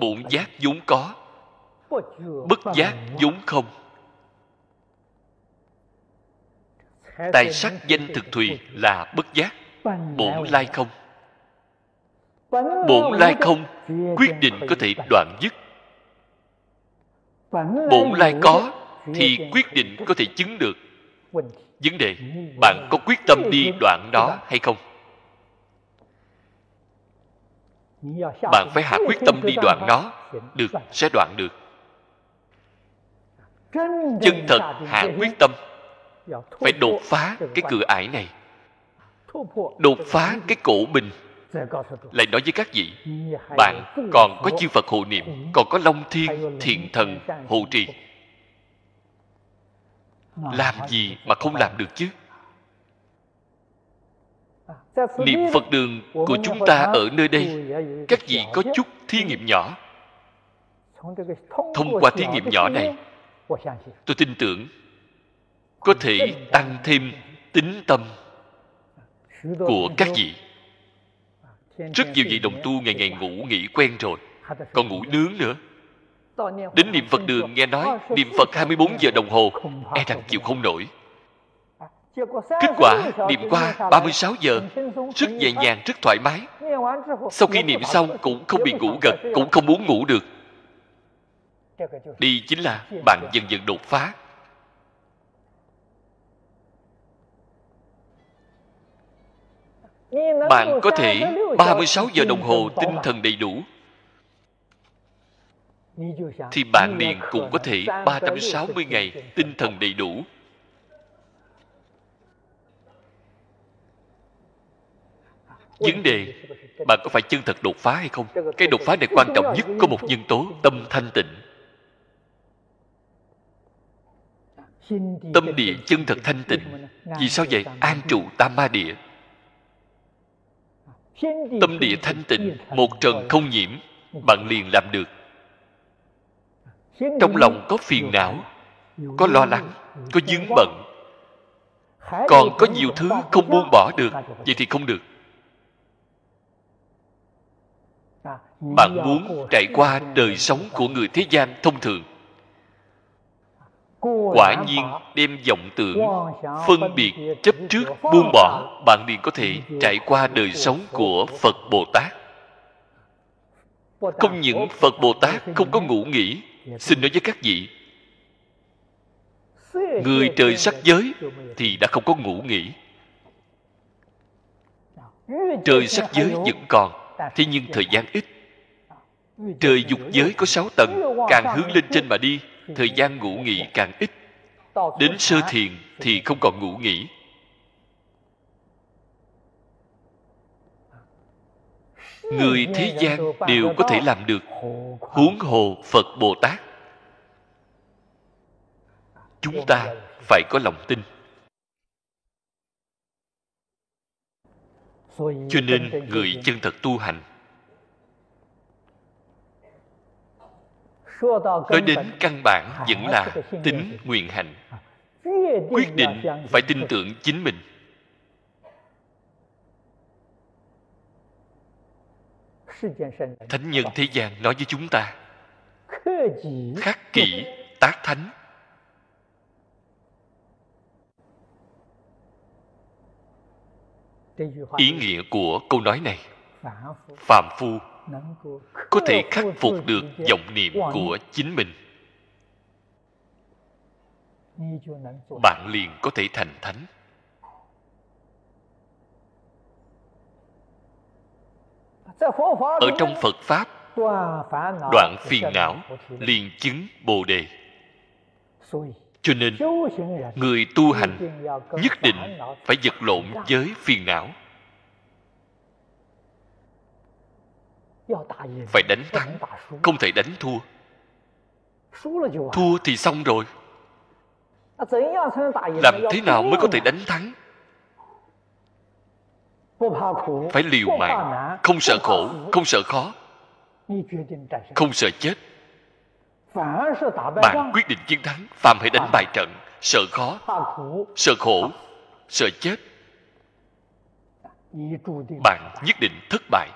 bổn giác vốn có bất giác vốn không. Tài sắc danh thực thùy là bất giác bổn lai không. Bổn lai không quyết định có thể đoạn dứt. Bổn lai có thì quyết định có thể chứng được. Vấn đề bạn có quyết tâm đi đoạn đó hay không bạn phải hạ quyết tâm đi đoạn nó, được, sẽ đoạn được. Chân thật hạ quyết tâm, phải đột phá cái cửa ải này, đột phá cái cổ bình lại nói với các vị, bạn còn có chư phật hộ niệm, còn có long thiên thiện thần hộ trì. Làm gì mà không làm được chứ? Niệm phật đường của chúng ta ở nơi đây các vị có chút thí nghiệm nhỏ. Thông qua thí nghiệm nhỏ này tôi tin tưởng có thể tăng thêm tính tâm của các vị. Rất nhiều vị đồng tu ngày ngày ngủ nghỉ quen rồi còn ngủ nướng nữa. Đến niệm phật đường nghe nói niệm phật 24 giờ đồng hồ e rằng chịu không nổi kết quả niệm qua 36 giờ rất nhẹ nhàng rất thoải mái. Sau khi niệm xong cũng không bị ngủ gật cũng không muốn ngủ được. Đi chính là bạn dần dần đột phá. Bạn có thể 36 giờ đồng hồ tinh thần đầy đủ. Thì bạn liền cũng có thể 360 ngày tinh thần đầy đủ. Vấn đề bạn có phải chân thật đột phá hay không? Cái đột phá này quan trọng nhất có một nhân tố tâm thanh tịnh. Tâm địa chân thật thanh tịnh. Vì sao vậy? An trụ tam ma địa. Tâm địa thanh tịnh, một trần không nhiễm, bạn liền làm được trong lòng có phiền não có lo lắng có dướng bận còn có nhiều thứ không buông bỏ được vậy thì không được bạn muốn trải qua đời sống của người thế gian thông thường. Quả nhiên, đem vọng tưởng, phân biệt chấp trước, buông bỏ, bạn liền có thể trải qua đời sống của phật bồ tát. Không những phật bồ tát không có ngủ nghỉ, xin nói với các vị, người trời sắc giới thì đã không có ngủ nghỉ. Trời sắc giới vẫn còn, thế nhưng thời gian ít trời dục giới có sáu tầng, càng hướng lên trên mà đi, thời gian ngủ nghỉ càng ít. Đến sơ thiền thì không còn ngủ nghỉ. Người thế gian đều có thể làm được. Huống hồ phật bồ tát. Chúng ta phải có lòng tin. Cho nên người chân thật tu hành nói đến căn bản vẫn là tính nguyện hành. quyết định phải tin tưởng chính mình. Thánh nhân thế gian nói với chúng ta khắc kỷ tác thánh. Ý nghĩa của câu nói này phạm phu có thể khắc phục được vọng niệm của chính mình. Bạn liền có thể thành thánh. Ở trong phật pháp đoạn phiền não liền chứng bồ đề. Cho nên người tu hành nhất định phải vật lộn với phiền não phải đánh thắng không thể đánh thua. Thua thì xong rồi. Làm thế nào mới có thể đánh thắng? Phải liều mạng không sợ khổ không sợ khó. Không sợ chết. Bạn quyết định chiến thắng phàm hãy đánh bài trận sợ khó sợ khổ sợ chết. Bạn nhất định thất bại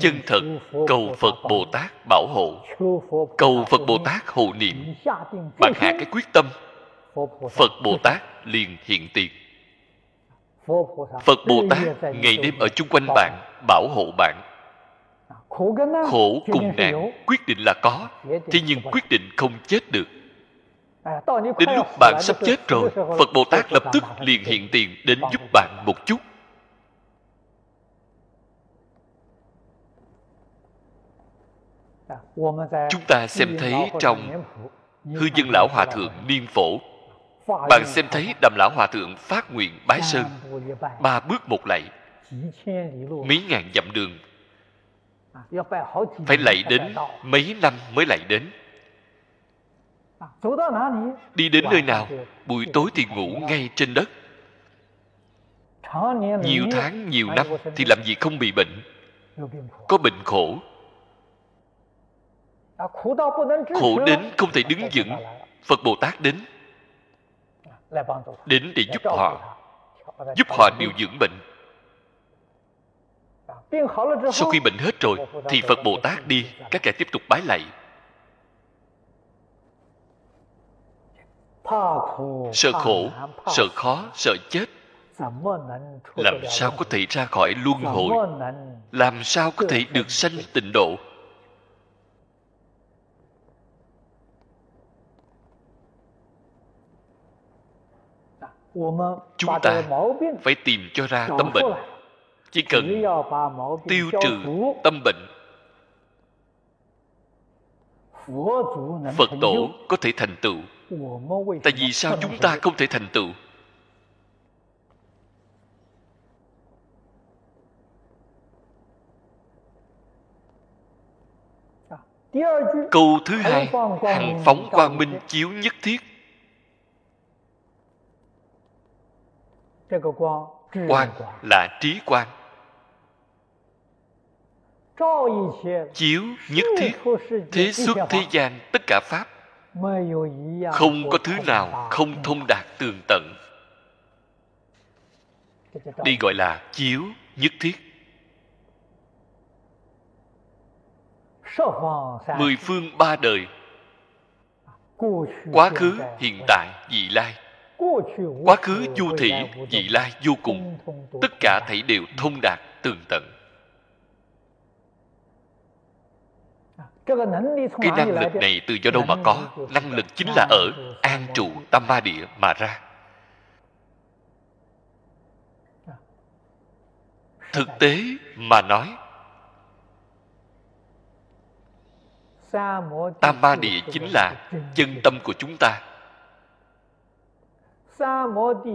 chân thật cầu phật bồ tát bảo hộ. Cầu phật bồ tát hộ niệm. Bạn hạ cái quyết tâm, phật bồ tát liền hiện tiền. Phật bồ tát ngày đêm ở chung quanh bạn, bảo hộ bạn. Khổ cùng nạn quyết định là có, thế nhưng quyết định không chết được. Đến lúc bạn sắp chết rồi, phật bồ tát lập tức liền hiện tiền đến giúp bạn một chút. Chúng ta xem thấy trong hư dân lão hòa thượng niên phổ. Bạn xem thấy đầm lão hòa thượng phát nguyện bái sơn. ba bước một lạy. Mấy ngàn dặm đường. Phải lạy đến mấy năm mới lạy đến. Đi đến nơi nào? buổi tối thì ngủ ngay trên đất. Nhiều tháng nhiều năm thì làm gì không bị bệnh? Có bệnh khổ khổ đến không thể đứng vững. phật bồ tát đến. Đến để giúp họ. giúp họ điều dưỡng bệnh. Sau khi bệnh hết rồi thì phật bồ tát đi. các kẻ tiếp tục bái lạy. Sợ khổ sợ khó sợ chết. Làm sao có thể ra khỏi luân hồi? làm sao có thể được sanh tịnh độ chúng ta phải tìm cho ra tâm bệnh. chỉ cần tiêu trừ tâm bệnh. Phật tổ có thể thành tựu. Tại vì sao chúng ta không thể thành tựu? Câu thứ hai hằng phóng quang minh chiếu nhất thiết quan là trí quan chiếu nhất thiết thế xuất thế gian tất cả pháp。không có thứ nào không thông đạt tường tận。đi gọi là chiếu nhất thiết。mười phương ba đời。quá khứ hiện tại vị lai quá khứ vô thị vị lai vô cùng. tất cả thảy đều thông đạt tường tận. Cái năng lực này từ do đâu mà có? năng lực chính là ở an trụ tam ma địa mà ra. Thực tế mà nói tam ma địa chính là chân tâm của chúng ta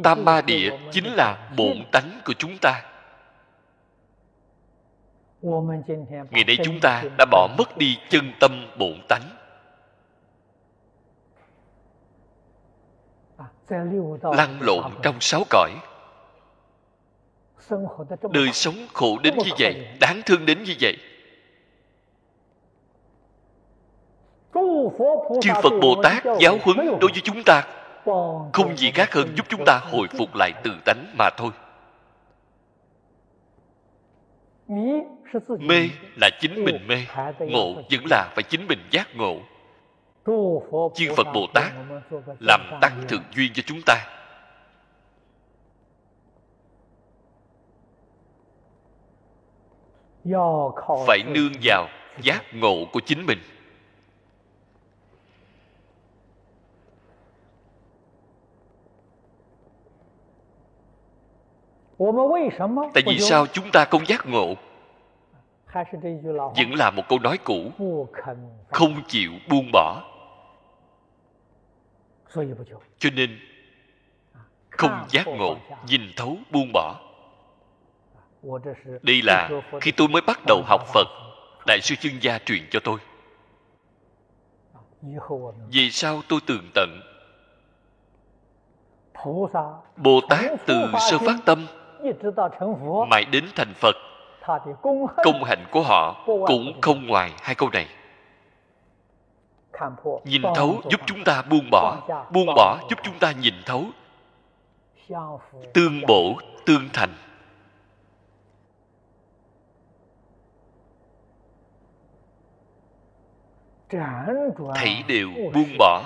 tam ma địa chính là bổn tánh của chúng ta. Ngày nay chúng ta đã bỏ mất đi chân tâm bổn tánh. Lăn lộn trong sáu cõi. Đời sống khổ đến như vậy, đáng thương đến như vậy. Chư phật bồ tát giáo huấn đối với chúng ta không gì khác hơn giúp chúng ta hồi phục lại tự tánh mà thôi. Mê là chính mình mê, ngộ vẫn là phải chính mình giác ngộ. Chư phật bồ tát làm tăng thượng duyên cho chúng ta. Phải nương vào giác ngộ của chính mình. Tại vì sao chúng ta không giác ngộ? vẫn là một câu nói cũ. không chịu buông bỏ. cho nên không giác ngộ nhìn thấu buông bỏ. Đây là khi tôi mới bắt đầu học phật đại sư chân gia truyền cho tôi. Vì sao tôi tường tận? Bồ tát từ sơ phát tâm mãi đến thành phật công hạnh của họ cũng không ngoài hai câu này. Nhìn thấu giúp chúng ta buông bỏ buông bỏ giúp chúng ta nhìn thấu. Tương bổ tương thành. Thảy đều buông bỏ.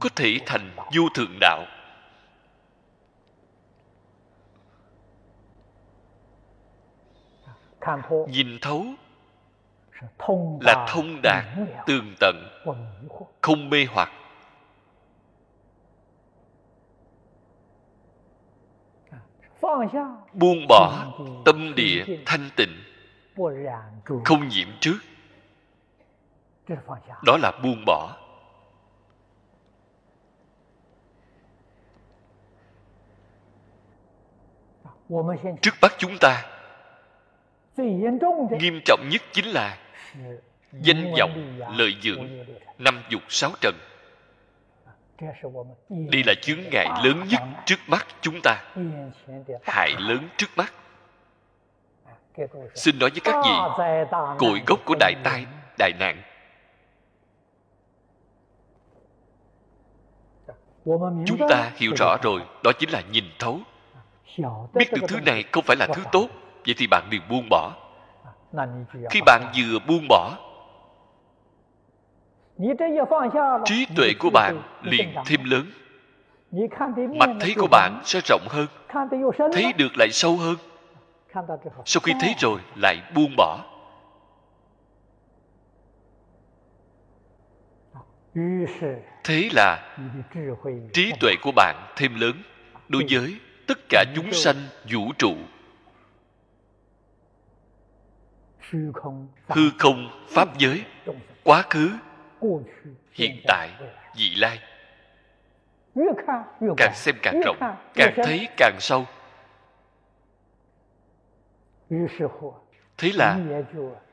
Có thể thành vô thượng đạo nhìn thấu là thông đạt tường tận không mê hoặc. Buông bỏ tâm địa thanh tịnh. không nhiễm trước. Đó là buông bỏ. Trước bắt chúng ta nghiêm trọng nhất chính là danh vọng lợi dưỡng năm dục sáu trần. Đây là chướng ngại lớn nhất trước mắt chúng ta. hại lớn trước mắt. Xin nói với các vị cội gốc của đại tai đại nạn. Chúng ta hiểu rõ rồi đó chính là nhìn thấu. Biết được thứ này không phải là thứ tốt vậy thì bạn đừng buông bỏ. Khi bạn vừa buông bỏ trí tuệ của bạn liền thêm lớn. Mạch thấy của bạn sẽ rộng hơn. Thấy được lại sâu hơn. Sau khi thấy rồi lại buông bỏ. Thế là trí tuệ của bạn thêm lớn đối với tất cả chúng sanh vũ trụ hư không pháp giới quá khứ hiện tại vị lai càng xem càng rộng càng thấy càng sâu。thế là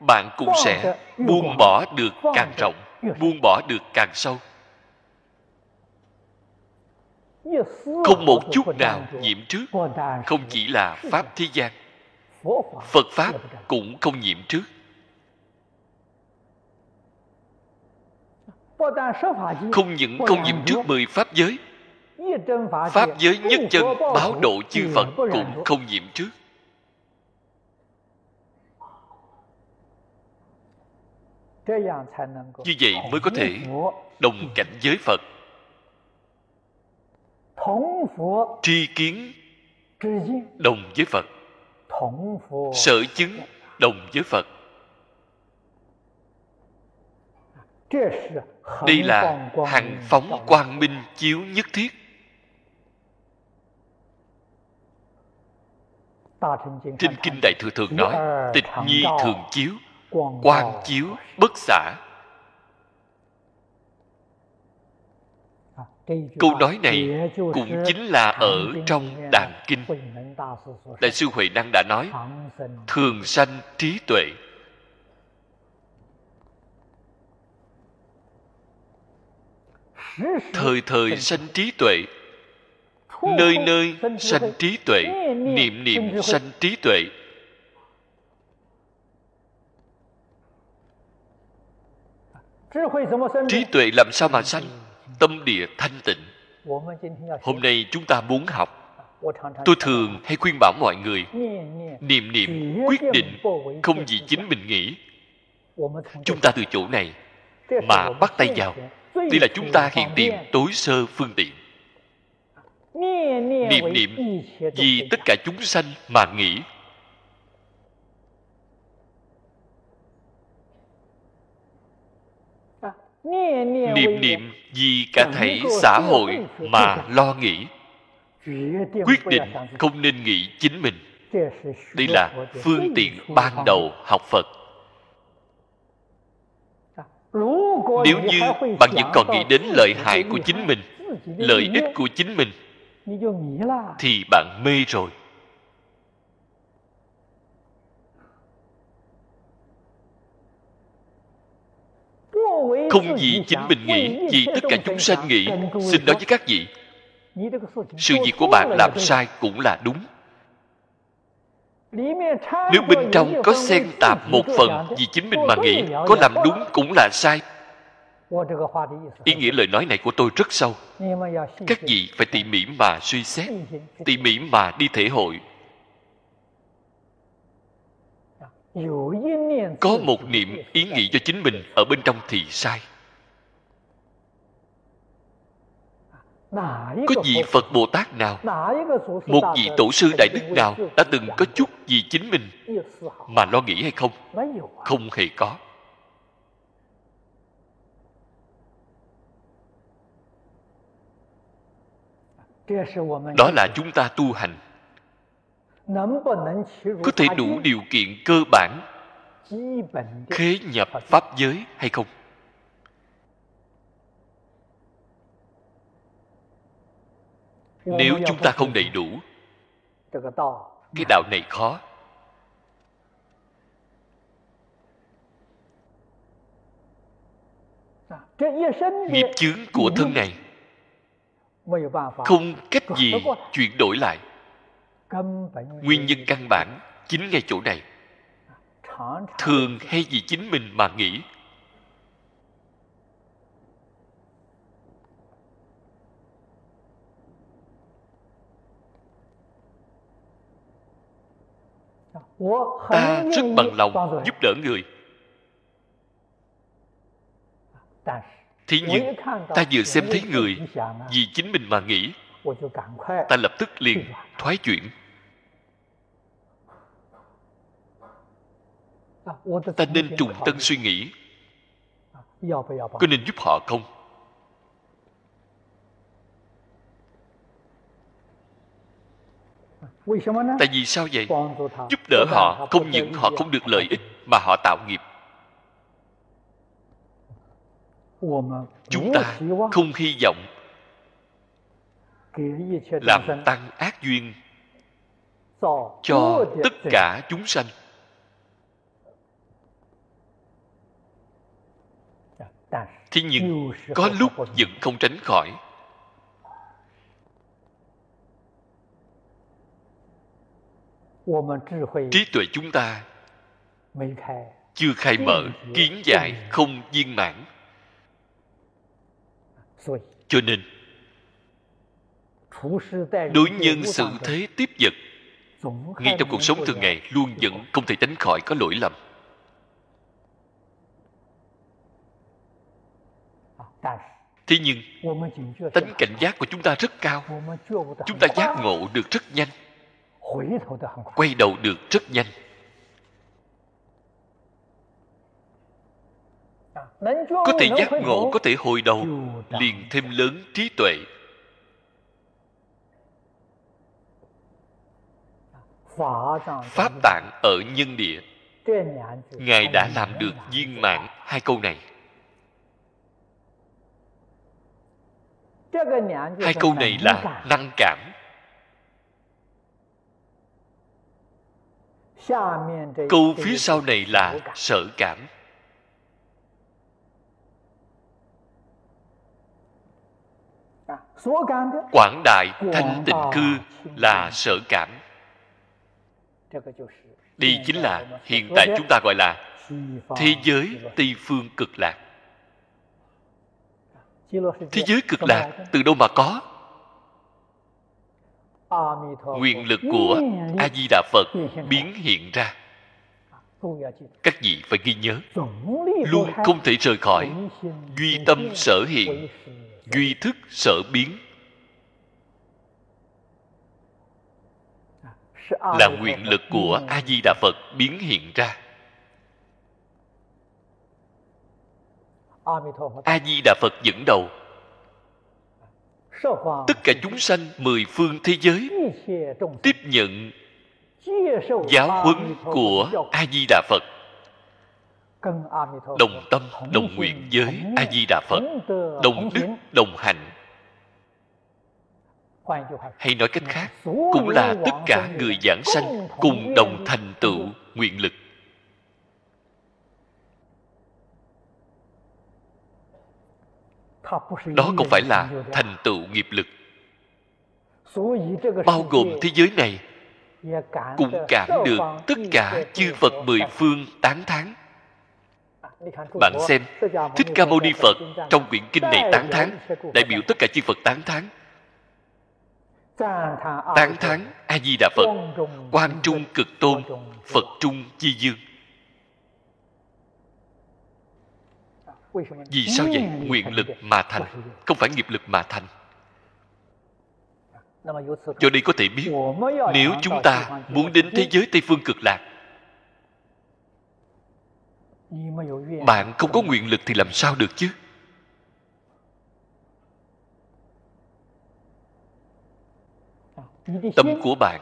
bạn cũng sẽ buông bỏ được càng rộng buông bỏ được càng sâu。không một chút nào nhiễm trước không chỉ là pháp thế gian phật. Pháp cũng không nhiễm trước. Không những không nhiễm trước mười pháp giới pháp giới nhất chân báo độ chư phật cũng không nhiễm trước. Như vậy mới có thể đồng cảnh giới phật. Tri kiến. đồng với phật sở chứng đồng với phật. Đây là hằng phóng quang minh chiếu nhất thiết. Trên kinh đại thừa thường nói tịch nhi thường chiếu quang chiếu bất xả câu nói này cũng chính là ở trong đàn kinh. Đại sư huệ năng đã nói thường sanh trí tuệ. Thời thời sanh trí tuệ nơi nơi sanh trí tuệ niệm niệm sanh trí tuệ. Trí tuệ làm sao mà sanh tâm địa thanh tịnh. Hôm nay chúng ta muốn học. Tôi thường hay khuyên bảo mọi người, niệm niệm, quyết định không vì chính mình nghĩ. Chúng ta từ chỗ này mà bắt tay vào. Đây là chúng ta hiện tiền tối sơ phương tiện. Niệm niệm vì tất cả chúng sanh mà nghĩ. Niệm niệm vì cả thảy xã hội mà lo nghĩ. Quyết định không nên nghĩ chính mình. Đây là phương tiện ban đầu học phật. Nếu như bạn vẫn còn nghĩ đến lợi hại của chính mình lợi ích của chính mình thì bạn mê rồi không vì chính mình nghĩ vì tất cả chúng sanh nghĩ. Xin nói với các vị sự việc của bạn làm sai cũng là đúng. Nếu bên trong có xen tạp một phần vì chính mình mà nghĩ có làm đúng cũng là sai. Ý nghĩa lời nói này của tôi rất sâu. Các vị phải tỉ mỉ mà suy xét tỉ mỉ mà đi thể hội có một niệm ý nghĩ cho chính mình ở bên trong thì sai. Có vị phật bồ tát nào một vị tổ sư đại đức nào đã từng có chút gì chính mình mà lo nghĩ hay không? Không hề có. Đó là chúng ta tu hành có thể đủ điều kiện cơ bản khế nhập pháp giới hay không? Nếu chúng ta không đầy đủ cái đạo này khó. Nghiệp chướng của thân này không cách gì chuyển đổi lại nguyên nhân căn bản chính ngay chỗ này. Thường hay vì chính mình mà nghĩ. Ta rất bằng lòng giúp đỡ người. Thế nhưng ta vừa xem thấy người vì chính mình mà nghĩ. Ta lập tức liền thoái chuyển ta nên trùng tân suy nghĩ. Có nên giúp họ không? Tại vì sao vậy? Giúp đỡ họ không những họ không được lợi ích, mà họ tạo nghiệp. Chúng ta không hy vọng làm tăng ác duyên cho tất cả chúng sanh. Thế nhưng có lúc vẫn không tránh khỏi. trí tuệ chúng ta chưa khai mở kiến giải không viên mãn. Cho nên đối nhân sự thế tiếp vật ngay trong cuộc sống thường ngày luôn vẫn không thể tránh khỏi có lỗi lầm thế nhưng tính cảnh giác của chúng ta rất cao. Chúng ta giác ngộ được rất nhanh. Quay đầu được rất nhanh. Có thể giác ngộ có thể hồi đầu liền thêm lớn trí tuệ. Pháp tạng ở nhân địa. Ngài đã làm được viên mãn hai câu này hai câu này là năng cảm。câu phía sau này là sở cảm。quảng đại thanh tịnh cư là sở cảm。đây chính là hiện tại chúng ta gọi là thế giới tây phương cực lạc thế giới cực lạc từ đâu mà có? Nguyện lực của a di đà phật biến hiện ra. Các vị phải ghi nhớ. Luôn không thể rời khỏi. duy tâm sở hiện duy thức sở biến. Là nguyện lực của a di đà phật biến hiện ra a di đà phật dẫn đầu. Tất cả chúng sanh mười phương thế giới tiếp nhận giáo huấn của a di đà phật. Đồng tâm đồng nguyện với a di đà phật. đồng đức đồng hạnh. Hay nói cách khác cũng là tất cả người giảng sanh cùng đồng thành tựu nguyện lực đó không phải là thành tựu nghiệp lực. Bao gồm thế giới này cũng cảm được tất cả chư phật mười phương tán thán. Bạn xem, thích ca mâu ni phật trong quyển kinh này tán thán, đại biểu tất cả chư phật tán thán. Tán thán a di đà phật quan trung cực tôn, phật trung chi dương. Vì sao vậy? Nguyện lực mà thành. Không phải nghiệp lực mà thành. Cho đây có thể biết nếu chúng ta muốn đến thế giới tây phương cực lạc bạn không có nguyện lực thì làm sao được chứ? Tâm của bạn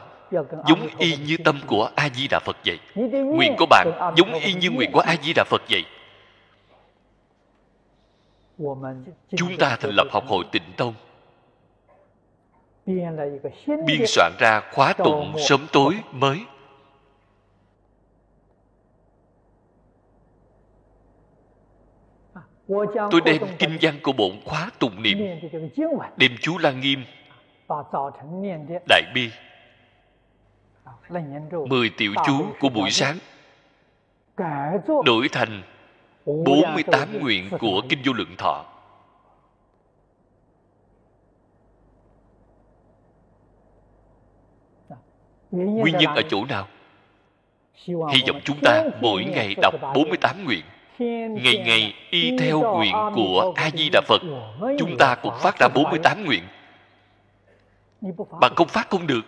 giống y như tâm của a di đà phật vậy. Nguyện của bạn giống y như nguyện của a di đà phật vậy chúng ta thành lập học hội tịnh tông. biên soạn ra khóa tụng sớm tối mới. tôi đem kinh văn của bổn khóa tụng niệm. đem chú lăng nghiêm. đại bi. mười tiểu chú của buổi sáng. đổi thành 48 nguyện của Kinh Vô Lượng Thọ. Nguyên nhân ở chỗ nào? Hy vọng chúng ta mỗi ngày đọc 48 nguyện. Ngày ngày y theo nguyện của A-di-đà Phật. Chúng ta cũng phát ra 48 nguyện. Bạn không phát không được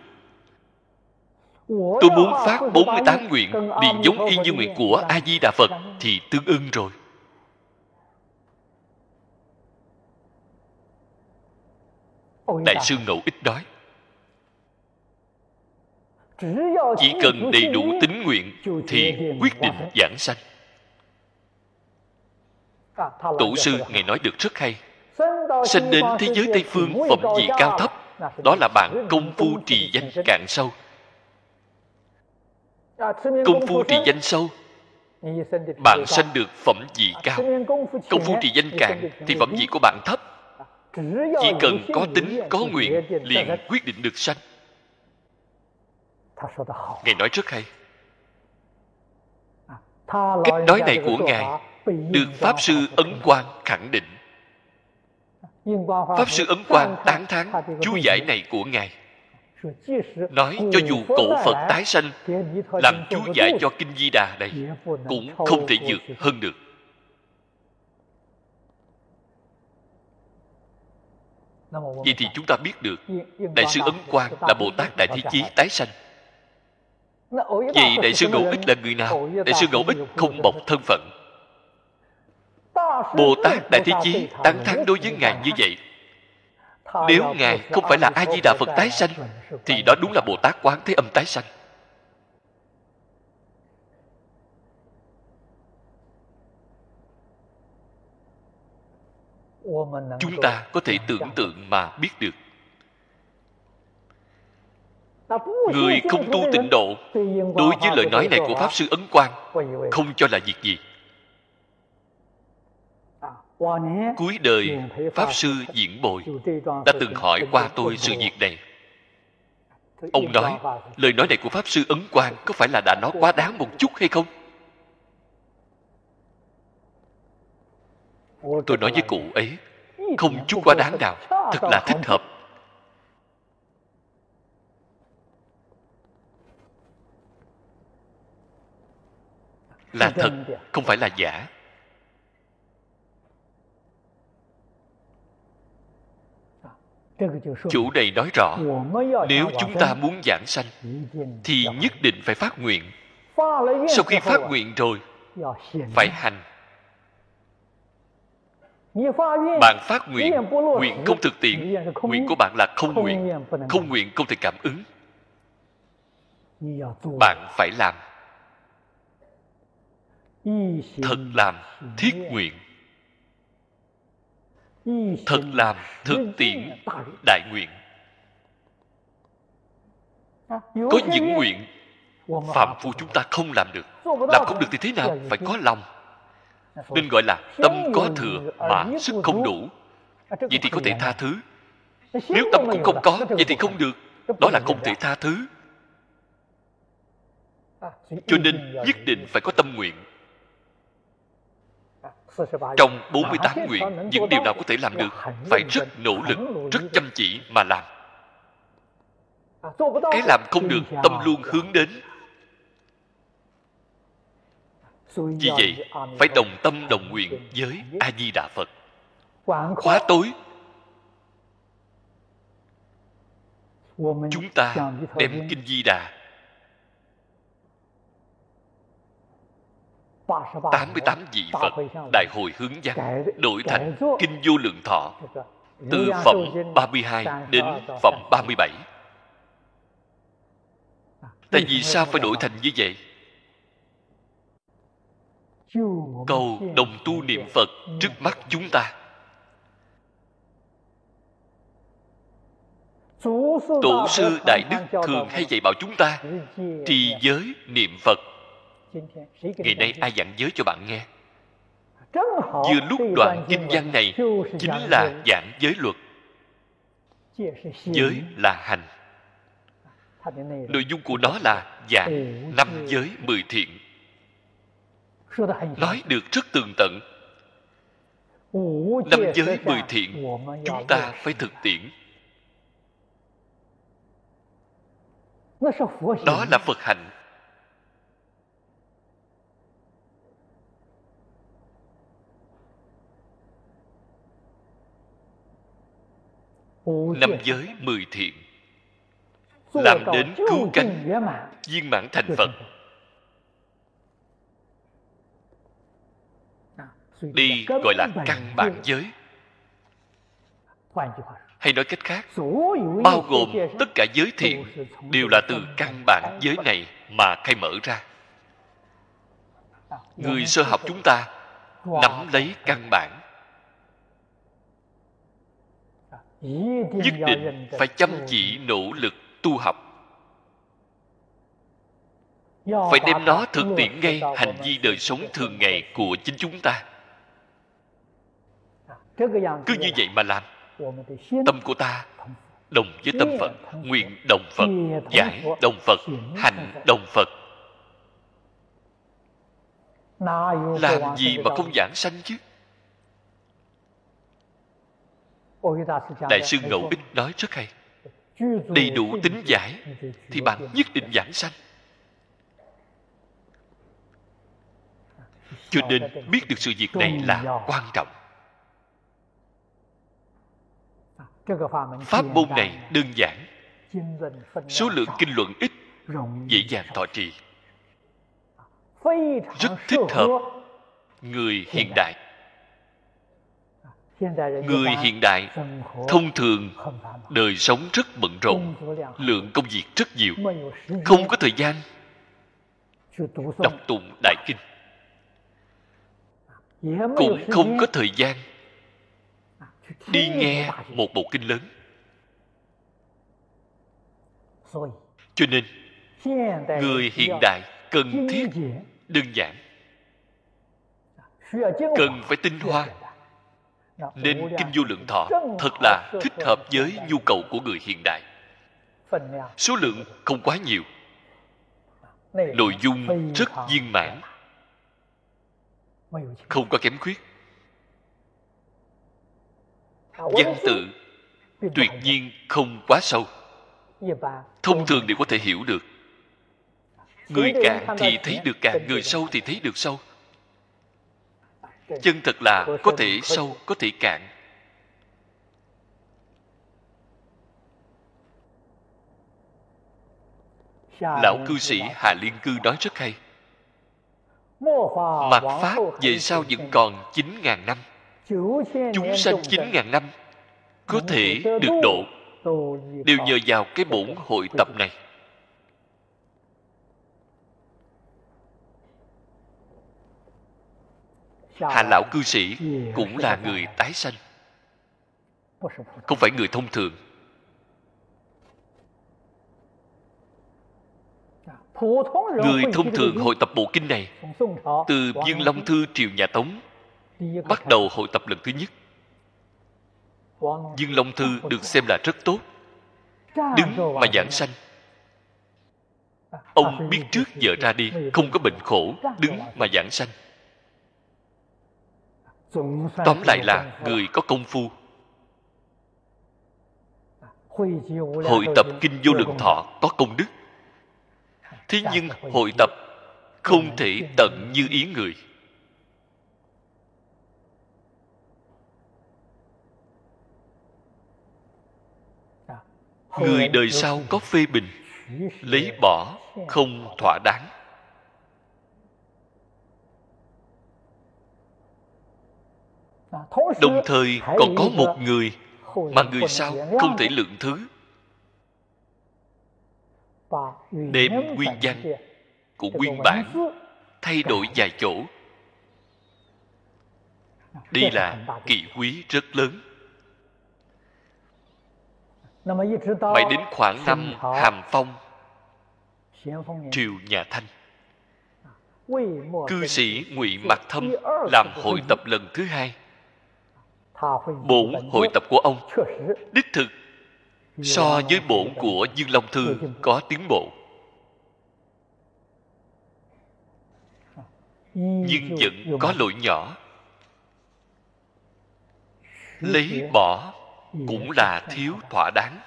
Tôi muốn phát 48 nguyện liền giống y như nguyện của A-di-đà Phật thì tương ưng rồi. Đại sư Ngẫu Ích nói chỉ cần đầy đủ tín nguyện thì quyết định giảng sanh. Tổ sư ngài nói được rất hay. Sinh đến thế giới tây phương phẩm vị cao thấp. đó là bạn công phu trì danh cạn sâu công phu trì danh sâu. Bạn sanh được phẩm vị cao. công phu trì danh cạn thì phẩm vị của bạn thấp. Chỉ cần có tính có nguyện liền quyết định được sanh. Ngài nói rất hay. Cách nói này của ngài được pháp sư ấn quang khẳng định. Pháp sư ấn quang tán thán chú giải này của ngài nói cho dù cổ phật tái sanh, làm chú giải cho kinh di đà này cũng không thể vượt hơn được. Vậy thì chúng ta biết được, đại sư ấn quang là bồ tát đại thế chí tái sanh. Vậy đại sư ngẫu ích là người nào? Đại sư ngẫu ích không bọc thân phận. Bồ tát đại thế chí tán thán đối với ngài như vậy nếu ngài không phải là a di đà phật tái sanh thì đó đúng là bồ tát quán thế âm tái sanh. Chúng ta có thể tưởng tượng mà biết được. Người không tu tịnh độ đối với lời nói này của pháp sư ấn quang không cho là việc gì cuối đời, pháp sư diễn bồi đã từng hỏi qua tôi sự việc này. Ông nói, lời nói này của pháp sư ấn quang có phải là đã nói quá đáng một chút hay không? Tôi nói với cụ ấy, không chút quá đáng nào, thật là thích hợp. Là thật, không phải là giả. Chủ này nói rõ nếu chúng ta muốn giảng sanh thì nhất định phải phát nguyện。sau khi phát nguyện rồi phải hành。bạn phát nguyện nguyện không thực tiễn nguyện của bạn là không nguyện không nguyện không thể cảm ứng。bạn phải làm。thật làm thiết nguyện thật làm thực tiễn đại nguyện. Có những nguyện phạm phu chúng ta không làm được. Làm không được thì thế nào? phải có lòng. Nên gọi là tâm có thừa mà sức không đủ. Vậy thì có thể tha thứ. Nếu tâm cũng không có vậy thì không được. Đó là không thể tha thứ. Cho nên nhất định phải có tâm nguyện trong 48 nguyện những điều nào có thể làm được phải rất nỗ lực rất chăm chỉ mà làm. Cái làm không được tâm luôn hướng đến. Vì vậy phải đồng tâm đồng nguyện với a di đà phật khóa tối. Chúng ta đem kinh di đà 88 vị Phật Đại hội hướng văn đổi thành Kinh Vô Lượng Thọ từ phẩm 32 đến phẩm 37 Tại vì sao phải đổi thành như vậy? Cầu đồng tu niệm Phật trước mắt chúng ta. Tổ sư Đại Đức thường hay dạy bảo chúng ta Trì giới niệm Phật ngày nay ai dặn giới cho bạn nghe? Vừa lúc đoạn kinh văn này chính là giảng giới luật. Giới là hành. Nội dung của nó là giảng năm giới mười thiện. Nói được rất tường tận. Năm giới mười thiện chúng ta phải thực tiễn. Đó là phật hạnh năm giới mười thiện. Làm đến cứu cánh viên mãn thành phật. đi gọi là căn bản giới. Hay nói cách khác bao gồm tất cả giới thiện đều là từ căn bản giới này mà khai mở ra. Người sơ học chúng ta nắm lấy căn bản nhất định phải chăm chỉ nỗ lực tu học. Phải đem nó thực tiễn ngay hành vi đời sống thường ngày của chính chúng ta. Cứ như vậy mà làm. tâm của ta đồng với tâm phật nguyện đồng phật giải đồng phật hành đồng phật. Làm gì mà không giảng sanh chứ đại sư ngẫu ích nói rất hay. Đầy đủ tính giải thì bạn nhất định giảng sanh. Cho nên biết được sự việc này là quan trọng. Pháp môn này đơn giản số lượng kinh luận ít dễ dàng thọ trì. Rất thích hợp. người hiện đại người hiện đại, thông thường, đời sống rất bận rộn, lượng công việc rất nhiều, không có thời gian đọc tụng đại kinh, cũng không có thời gian đi nghe một bộ kinh lớn. Cho nên, người hiện đại cần thiết, đơn giản, cần phải tinh hoa nên kinh vô lượng thọ thật là thích hợp với nhu cầu của người hiện đại. Số lượng không quá nhiều. Nội dung rất viên mãn. Không có kém khuyết. Văn tự tuyệt nhiên không quá sâu. Thông thường đều có thể hiểu được. Người cạn thì thấy được cạn người sâu thì thấy được sâu chân thật là có thể sâu có thể cạn. Lão cư sĩ hà liên cư nói rất hay. Mạt pháp về sau vẫn còn chín ngàn năm. Chúng sanh chín ngàn năm có thể được độ. Đều nhờ vào cái bổn hội tập này hà lão cư sĩ cũng là người tái sanh. Không phải người thông thường. Người thông thường hội tập bộ kinh này, từ dương long thư triều nhà tống, bắt đầu hội tập lần thứ nhất. Dương long thư được xem là rất tốt, đứng mà giảng sanh. Ông biết trước giờ ra đi, không có bệnh khổ, đứng mà giảng sanh tóm lại là người có công phu. Hội tập kinh vô lượng thọ có công đức. Thế nhưng hội tập không thể tận như ý người. Người đời sau có phê bình, lấy bỏ không thỏa đáng. Đồng thời còn có một người mà người sau không thể lượng thứ. Đem nguyên văn của nguyên bản thay đổi vài chỗ. Đây là kỳ quý rất lớn. Mãi đến khoảng năm hàm phong triều nhà thanh. Cư sĩ ngụy mặc thâm làm hội tập lần thứ hai bổn hội tập của ông. Đích thực, so với bổn của dương long thư có tiến bộ. Nhưng vẫn có lỗi nhỏ. Lấy bỏ cũng là thiếu thỏa đáng.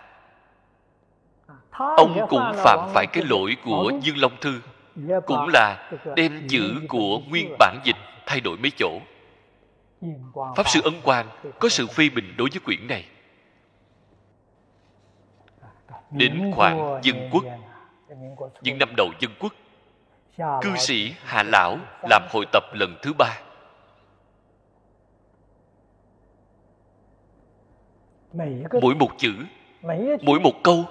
Ông cũng phạm phải cái lỗi của dương long thư, cũng là đem chữ của nguyên bản dịch thay đổi mấy chỗ pháp sư ấn quang có sự phê bình đối với quyển này. Đến khoảng dân quốc, những năm đầu dân quốc, cư sĩ hà lão làm hội tập lần thứ ba. Mỗi một chữ, mỗi một câu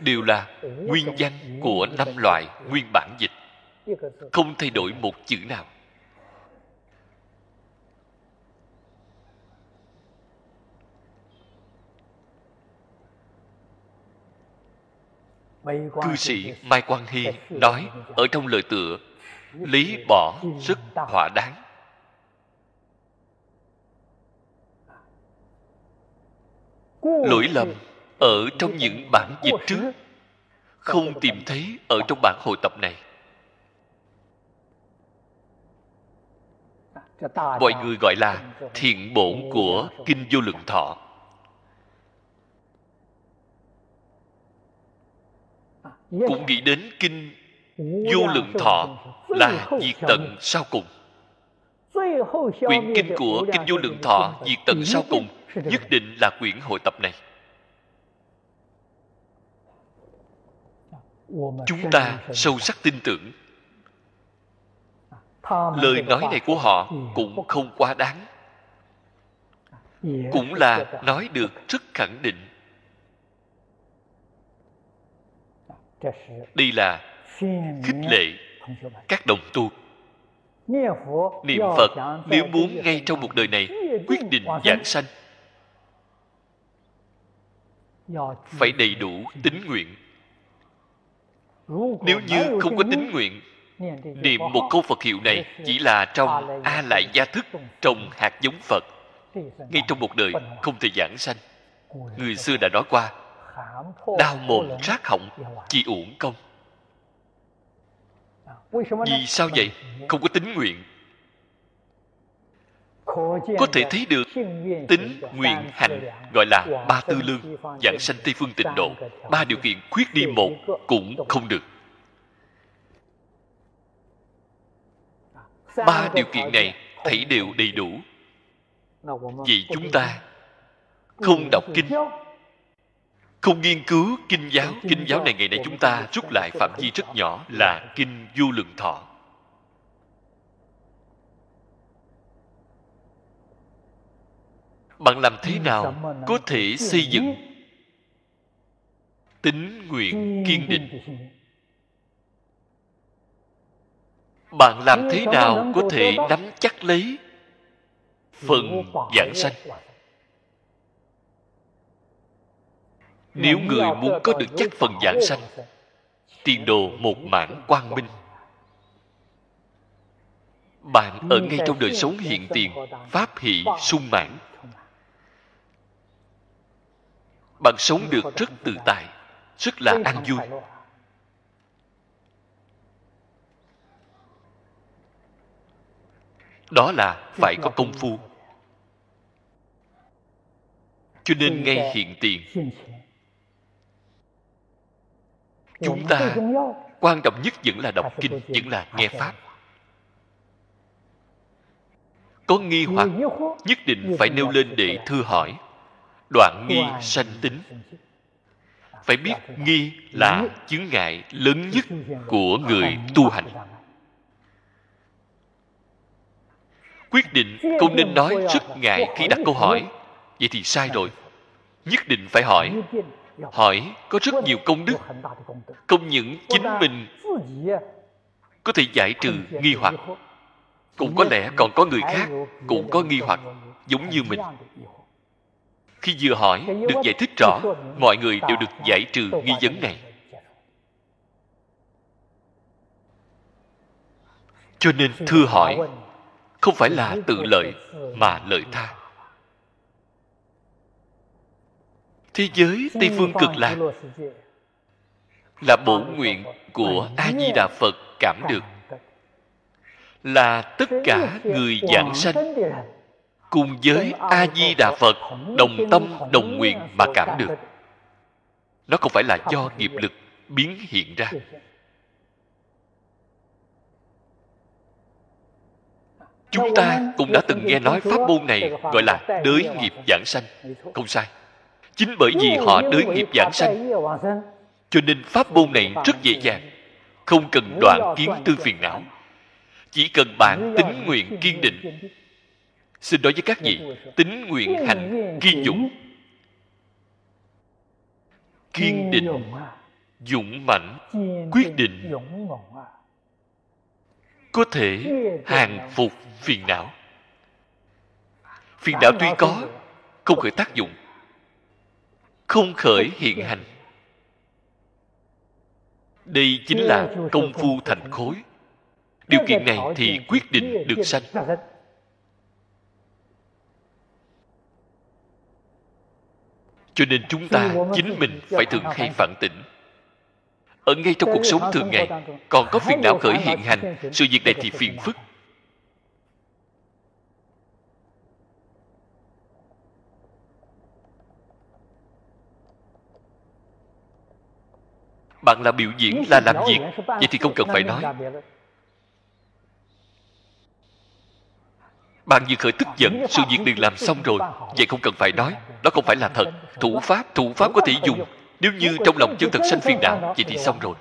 đều là nguyên văn của năm loại nguyên bản dịch. Không thay đổi một chữ nào. Cư sĩ mai quang hy nói ở trong lời tựa lý bỏ rất thỏa đáng. Lỗi lầm ở trong những bản dịch trước. Không tìm thấy ở trong bản hội tập này. Mọi người gọi là thiện bổn của kinh vô lượng thọ cũng nghĩ đến kinh vô lượng thọ là diệt tận sau cùng. Quyển kinh của kinh vô lượng thọ diệt tận sau cùng nhất định là quyển hội tập này. Chúng ta sâu sắc tin tưởng. Lời nói này của họ cũng không quá đáng. Cũng là nói được rất khẳng định đây là khích lệ các đồng tu. Niệm phật nếu muốn ngay trong một đời này quyết định giảng sanh, phải đầy đủ tín nguyện. Nếu như không có tín nguyện, niệm một câu phật hiệu này chỉ là trong a lại gia thức trồng hạt giống phật. Ngay trong một đời không thể giảng sanh. Người xưa đã nói qua đau mồm rác họng chỉ uổng công. Vì sao vậy? không có tính nguyện. Có thể thấy được tính nguyện hành gọi là ba tư lương giảng sanh tây phương tịnh độ. ba điều kiện khuyết đi một cũng không được. Ba điều kiện này thấy đều đầy đủ. Vì chúng ta không đọc kinh không nghiên cứu kinh giáo. Kinh giáo này ngày nay chúng ta rút lại phạm vi rất nhỏ là kinh vô lượng thọ. Bạn làm thế nào có thể xây dựng tính nguyện kiên định? bạn làm thế nào có thể nắm chắc lấy phần giảng sanh nếu người muốn có được chắc phần giảng sanh tiền đồ một mảng quang minh. Bạn ở ngay trong đời sống hiện tiền, pháp hỷ, sung mãn. Bạn sống được rất tự tại, rất là an vui. Đó là phải có công phu. Cho nên ngay hiện tiền chúng ta quan trọng nhất vẫn là đọc kinh vẫn là nghe pháp. Có nghi hoặc nhất định phải nêu lên để thưa hỏi. Đoạn nghi sanh tính. Phải biết nghi là chứng ngại lớn nhất của người tu hành. Quyết định không nên nói rất ngại khi đặt câu hỏi. Vậy thì sai rồi. Nhất định phải hỏi hỏi, có rất nhiều công đức không những chính mình có thể giải trừ nghi hoặc. Cũng có lẽ còn có người khác cũng có nghi hoặc, giống như mình. Khi vừa hỏi, được giải thích rõ, mọi người đều được giải trừ nghi vấn này. Cho nên thưa hỏi, không phải là tự lợi mà lợi tha. Thế giới tây phương cực lạc là bổ nguyện của a di đà phật cảm được. Là tất cả người giảng sanh cùng với a di đà phật đồng tâm đồng nguyện mà cảm được. Nó không phải là do nghiệp lực biến hiện ra. Chúng ta cũng đã từng nghe nói pháp môn này gọi là đới nghiệp giảng sanh. Không sai chính bởi vì họ đới nghiệp giảng sanh. cho nên pháp môn này rất dễ dàng không cần đoạn kiến tư phiền não. Chỉ cần bạn tính nguyện kiên định. xin nói với các vị tính nguyện hành kiên dũng kiên định dũng mãnh quyết định có thể hàng phục phiền não. Phiền não tuy có không khởi tác dụng không khởi hiện hành. Đây chính là công phu thành khối. Điều kiện này thì quyết định được sanh. Cho nên chúng ta chính mình phải thường hay phản tỉnh. Ở ngay trong cuộc sống thường ngày còn có phiền não khởi hiện hành. sự việc này thì phiền phức bạn là biểu diễn, là làm việc. Vậy thì không cần phải nói. Bạn vừa khởi tức giận, sự việc đừng làm xong rồi. Vậy không cần phải nói. Đó không phải là thật. Thủ pháp thủ pháp có thể dùng. Nếu như trong lòng chân thật sanh phiền não, vậy thì xong rồi.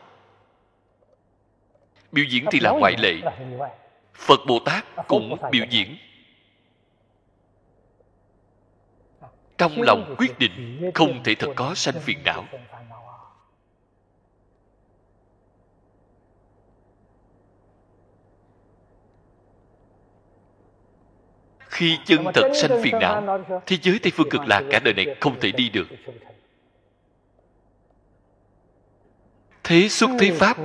Biểu diễn thì là ngoại lệ. Phật bồ tát cũng biểu diễn. Trong lòng quyết định, không thể thật có sanh phiền não. Khi chân thật sanh phiền não thế giới tây phương cực lạc cả đời này không thể đi được. Thế xuất thế pháp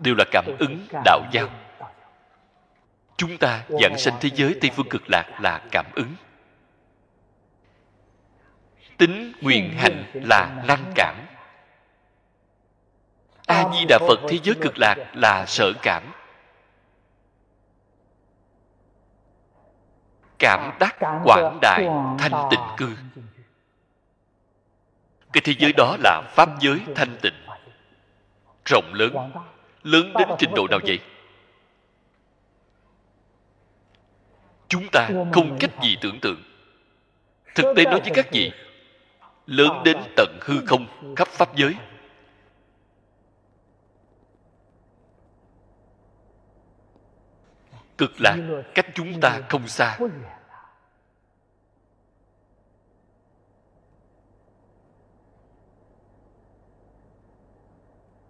đều là cảm ứng đạo giao. Chúng ta dẫn sanh thế giới tây phương cực lạc là cảm ứng. Tính nguyện hành là năng cảm. A di đà phật thế giới cực lạc là sở cảm. Cảm đắc quảng đại thanh tịnh cư. Cái thế giới đó là pháp giới thanh tịnh rộng lớn lớn đến trình độ nào vậy? Chúng ta không cách gì tưởng tượng. Thực tế nói với các vị lớn đến tận hư không khắp pháp giới cực lạc cách chúng ta không xa.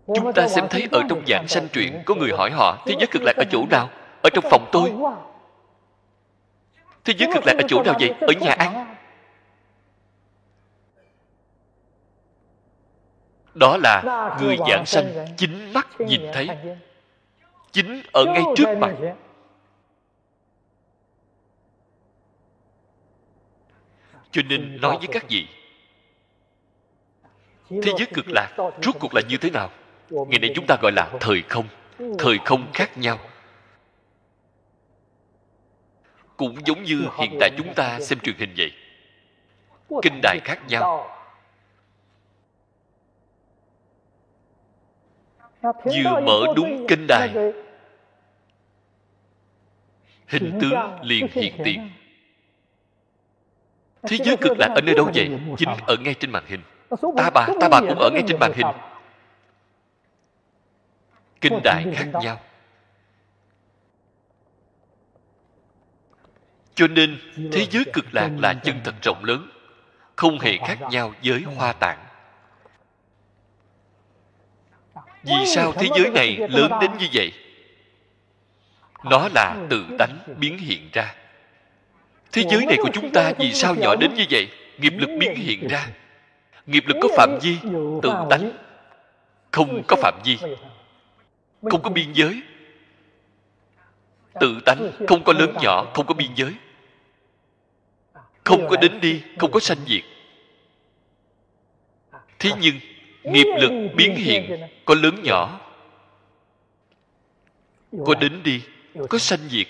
Chúng ta xem thấy ở trong dạng sanh truyện có người hỏi họ thế giới cực lạc ở chỗ nào? ở trong phòng tôi. thế giới cực lạc ở chỗ nào vậy? ở nhà ăn. đó là người dạng sanh chính mắt nhìn thấy. chính ở ngay trước mặt cho nên nói với các vị thế giới cực lạc rốt cuộc là như thế nào? Ngày nay chúng ta gọi là thời không thời không khác nhau. Cũng giống như hiện tại chúng ta xem truyền hình vậy. Kinh đài khác nhau. vừa mở đúng kênh đài hình tướng liền hiện tiền thế giới cực lạc ở nơi đâu vậy? chính ở ngay trên màn hình. Ta bà ta bà cũng ở ngay trên màn hình. kinh đại khác nhau. Cho nên thế giới cực lạc là chân thật rộng lớn không hề khác nhau với hoa tạng. Vì sao thế giới này lớn đến như vậy? Nó là tự tánh biến hiện ra thế giới này của chúng ta vì sao nhỏ đến như vậy? Nghiệp lực biến hiện ra. Nghiệp lực có phạm vi? tự tánh. không có phạm vi. không có biên giới. Tự tánh không có lớn nhỏ không có biên giới. Không có đến đi không có sanh diệt. Thế nhưng nghiệp lực biến hiện có lớn nhỏ. Có đến đi có sanh diệt.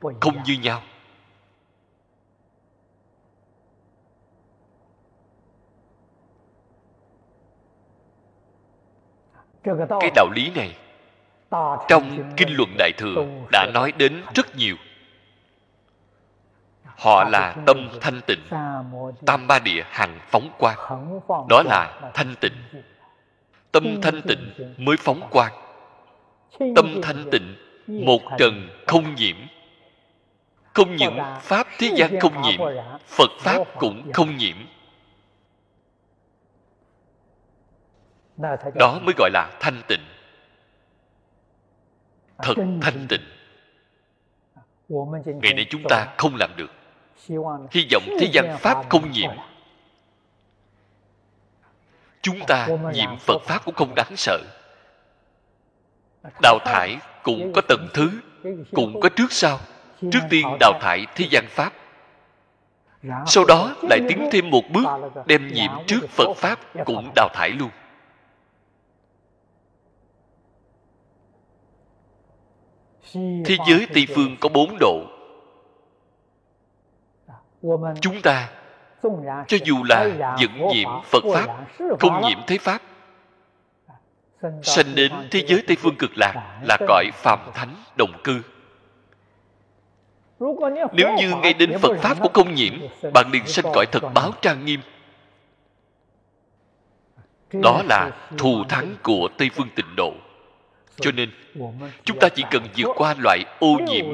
Không như nhau cái đạo lý này trong kinh luận đại thừa đã nói đến rất nhiều. Họ là tâm thanh tịnh tam ba địa hằng phóng quang đó là thanh tịnh. tâm thanh tịnh mới phóng quang tâm thanh tịnh một trần không nhiễm. Không những pháp thế gian không nhiễm. phật pháp cũng không nhiễm đó mới gọi là thanh tịnh. Thật thanh tịnh. Ngày nay chúng ta không làm được. Hy vọng thế gian pháp không nhiễm. chúng ta nhiễm phật pháp cũng không đáng sợ. Đào thải cũng có tầng thứ cũng có trước sau. Trước tiên đào thải thế gian pháp. Sau đó lại tiến thêm một bước đem nhiễm trước phật pháp cũng đào thải luôn thế giới tây phương có bốn độ. Chúng ta cho dù là dẫn nhiễm phật pháp không nhiễm thế pháp sanh đến thế giới tây phương cực lạc là cõi phàm thánh đồng cư. Nếu như ngay đến phật pháp cũng không nhiễm bạn liền sanh cõi thật báo trang nghiêm. Đó là thù thắng của tây phương tịnh độ cho nên chúng ta chỉ cần vượt qua loại ô nhiễm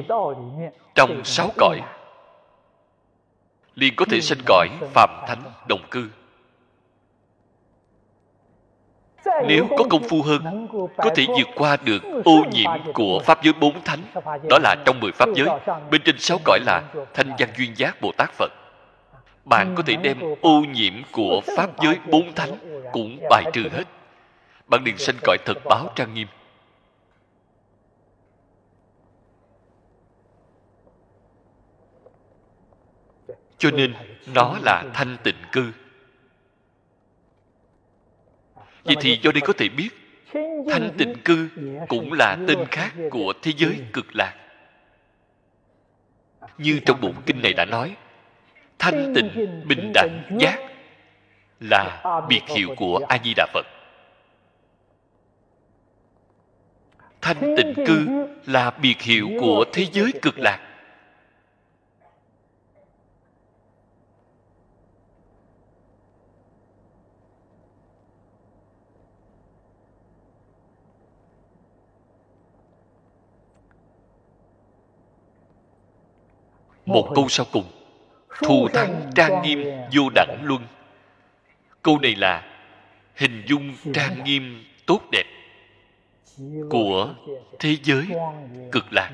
trong sáu cõi. liền có thể sanh cõi phạm thánh đồng cư. Nếu có công phu hơn có thể vượt qua được ô nhiễm của pháp giới bốn thánh. Đó là trong mười pháp giới. bên trên sáu cõi là thanh văn duyên giác bồ tát phật. Bạn có thể đem ô nhiễm của pháp giới bốn thánh cũng bài trừ hết. Bạn liền sanh cõi thật báo trang nghiêm cho nên, nó là thanh tịnh cư. Vậy thì do đây có thể biết, thanh tịnh cư cũng là tên khác của thế giới cực lạc. Như trong bụng kinh này đã nói, thanh tịnh bình đẳng giác là biệt hiệu của a di đà phật. Thanh tịnh cư là biệt hiệu của thế giới cực lạc. Một câu sau cùng. Thù thắng trang nghiêm vô đẳng luân. Câu này là hình dung trang nghiêm tốt đẹp của thế giới cực lạc.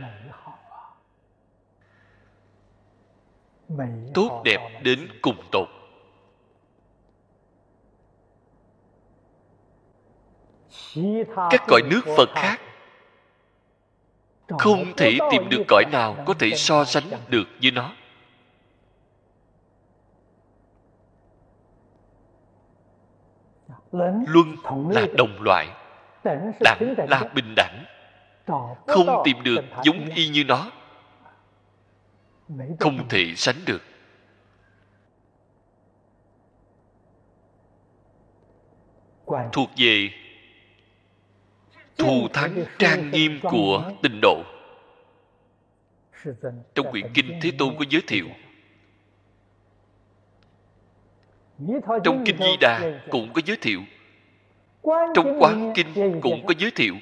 Tốt đẹp đến cùng tột. Các cõi nước phật khác không thể tìm được cõi nào có thể so sánh được với nó. Luân là đồng loại đẳng là bình đẳng. Không tìm được giống y như nó. Không thể sánh được. Thuộc về thù thắng trang nghiêm của tịnh độ. Trong quyển kinh thế tôn có giới thiệu, trong kinh di đà cũng có giới thiệu, trong quán kinh cũng có giới thiệu.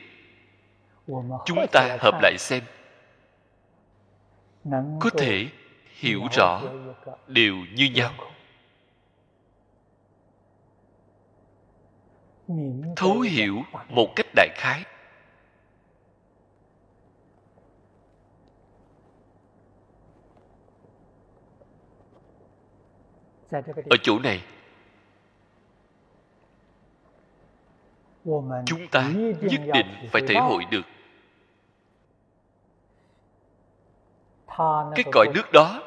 Chúng ta hợp lại xem. Có thể hiểu rõ đều như nhau. Thấu hiểu một cách đại khái. Ở chỗ này, chúng ta nhất định phải thể hội được. Cái cõi nước đó,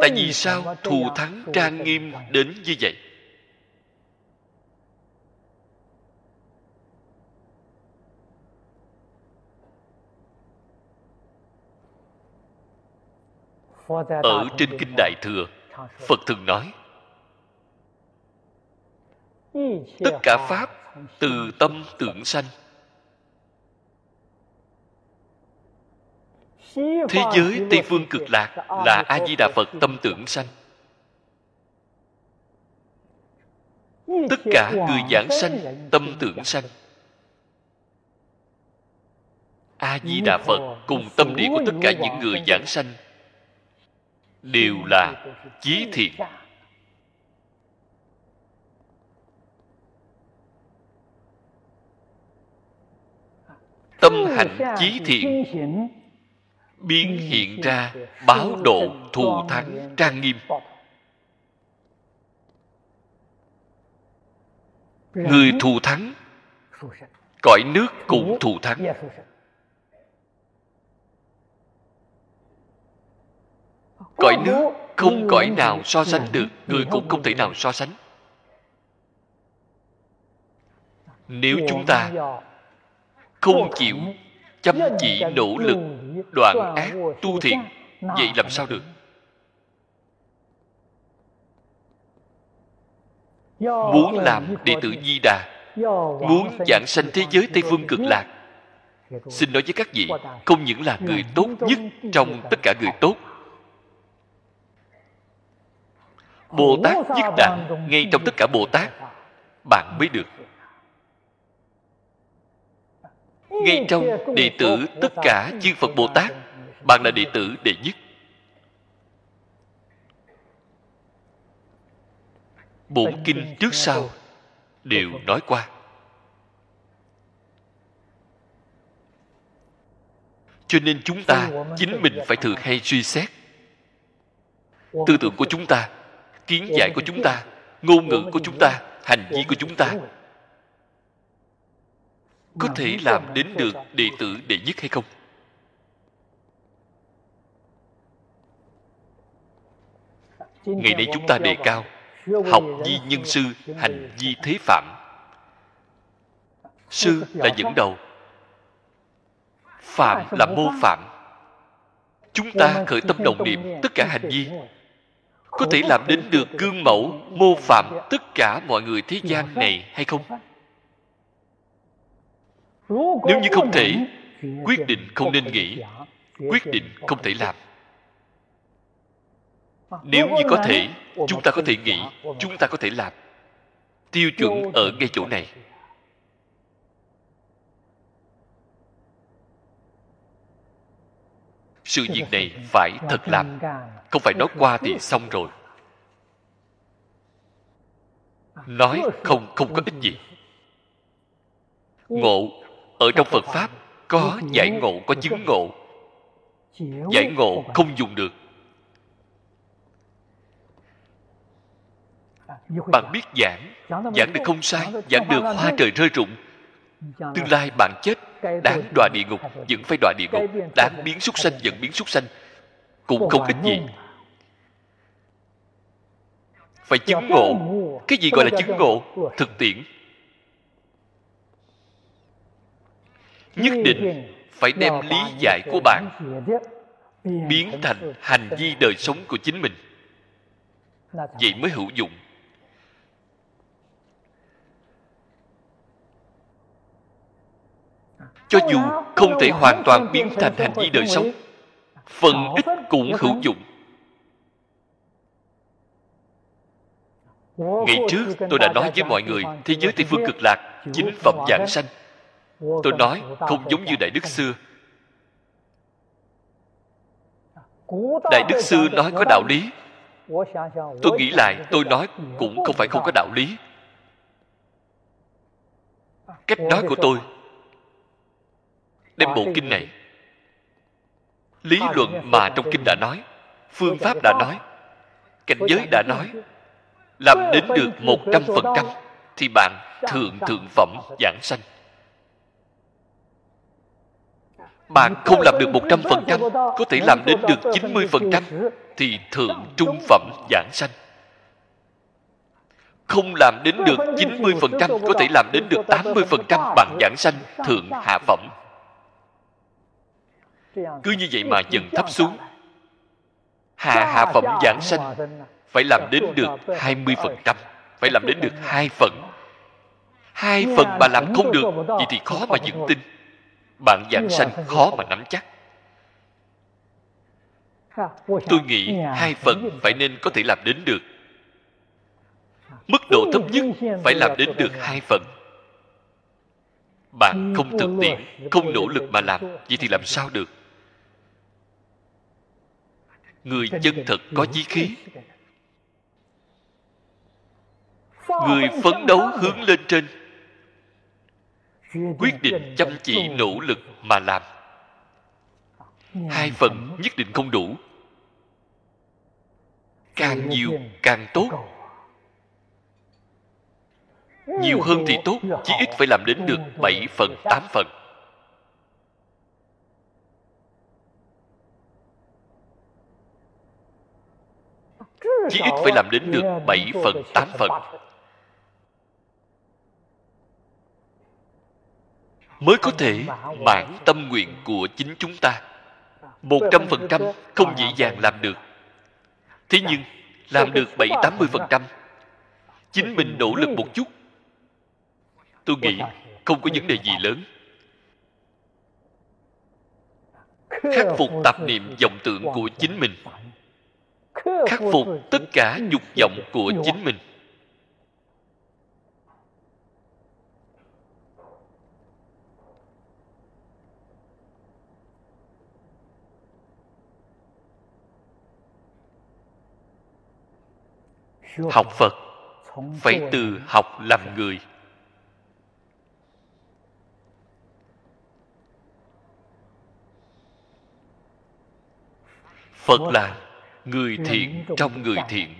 tại vì sao thù thắng trang nghiêm đến như vậy? Ở trên kinh đại thừa, phật thường nói, tất cả pháp từ tâm tưởng sanh. Thế giới tây phương cực lạc là a di đà phật tâm tưởng sanh. Tất cả người giảng sanh tâm tưởng sanh. A di đà phật cùng tâm địa của tất cả những người giảng sanh đều là chí thiện. Tâm hành chí thiện biến hiện ra báo độ thù thắng trang nghiêm. Người thù thắng, cõi nước cũng thù thắng. Cõi nước không cõi nào so sánh được người cũng không thể nào so sánh. Nếu chúng ta không chịu chăm chỉ nỗ lực đoạn ác tu thiện vậy làm sao được? Muốn làm đệ tử di đà muốn giảng sanh thế giới tây phương cực lạc. Xin nói với các vị không những là người tốt nhất trong tất cả người tốt bồ tát nhất đẳng ngay trong tất cả bồ tát bạn mới được. Ngay trong đệ tử tất cả chư phật bồ tát bạn là đệ tử đệ nhất. Bổn kinh trước sau đều nói qua. Cho nên chúng ta chính mình phải thường hay suy xét. Tư tưởng của chúng ta kiến giải của chúng ta, ngôn ngữ của chúng ta, hành vi của chúng ta có thể làm đến được đệ tử, đệ nhất hay không? Ngày nay chúng ta đề cao học vi nhân sư, hành vi thế phạm. Sư là dẫn đầu. Phạm là mô phạm. Chúng ta khởi tâm đồng niệm tất cả hành vi có thể làm đến được gương mẫu, mô phạm tất cả mọi người thế gian này hay không? Nếu như không thể, quyết định không nên nghĩ, quyết định không thể làm. Nếu như có thể, chúng ta có thể nghĩ, chúng ta có thể làm. Tiêu chuẩn ở ngay chỗ này. Sự việc này phải thật làm. Không phải nói qua thì xong rồi. Nói không không có ích gì. Ngộ, ở trong phật pháp có giải ngộ, có chứng ngộ. Giải ngộ không dùng được. Bạn biết giảng giảng được không sai, giảng được hoa trời rơi rụng tương lai bạn chết đáng đọa địa ngục vẫn phải đọa địa ngục đáng biến súc sanh vẫn biến súc sanh cũng không ích gì. phải chứng ngộ. cái gì gọi là chứng ngộ? thực tiễn. Nhất định phải đem lý giải của bạn biến thành hành vi đời sống của chính mình. Vậy mới hữu dụng cho dù không thể hoàn toàn biến thành hành vi đời sống phần ít cũng hữu dụng. Ngày trước tôi đã nói với mọi người thế giới tây phương cực lạc chính phẩm giảng sanh. Tôi nói không giống như đại đức xưa. đại đức xưa nói có đạo lý. tôi nghĩ lại tôi nói cũng không phải không có đạo lý. cách nói của tôi đem bộ kinh này. lý luận mà trong kinh đã nói phương pháp đã nói cảnh giới đã nói làm đến được một trăm phần trăm thì bạn thượng thượng phẩm giảng sanh. Bạn không làm được một trăm phần trăm có thể làm đến được chín mươi phần trăm thì thượng trung phẩm giảng sanh. Không làm đến được 90% có thể làm đến được 80% bằng giảng sanh thượng hạ phẩm cứ như vậy mà dần thấp xuống hạ hạ phẩm giảng sanh phải làm đến được 20%, phải làm đến được hai phần. Hai phần mà làm không được, vậy thì khó mà dựng tin. Bạn giảng sanh khó mà nắm chắc. Tôi nghĩ hai phần phải nên có thể làm đến được. Mức độ thấp nhất phải làm đến được hai phần. Bạn không thực tiễn, không nỗ lực mà làm, vậy thì làm sao được? Người chân thật có chí khí. Người phấn đấu hướng lên trên. Quyết định chăm chỉ nỗ lực mà làm. Hai phần nhất định không đủ. Càng nhiều, càng tốt. Nhiều hơn thì tốt chỉ ít phải làm đến được bảy phần, tám phần. Chỉ ít phải làm đến được bảy phần tám phần. Mới có thể mãn tâm nguyện của chính chúng ta. Một trăm phần trăm không dễ dàng làm được. thế nhưng làm được bảy tám mươi phần trăm. chính mình nỗ lực một chút. Tôi nghĩ không có vấn đề gì lớn. Khắc phục tạp niệm vọng tưởng của chính mình khắc phục tất cả dục vọng của chính mình. Học phật phải từ học làm người. Phật là người thiện trong người thiện.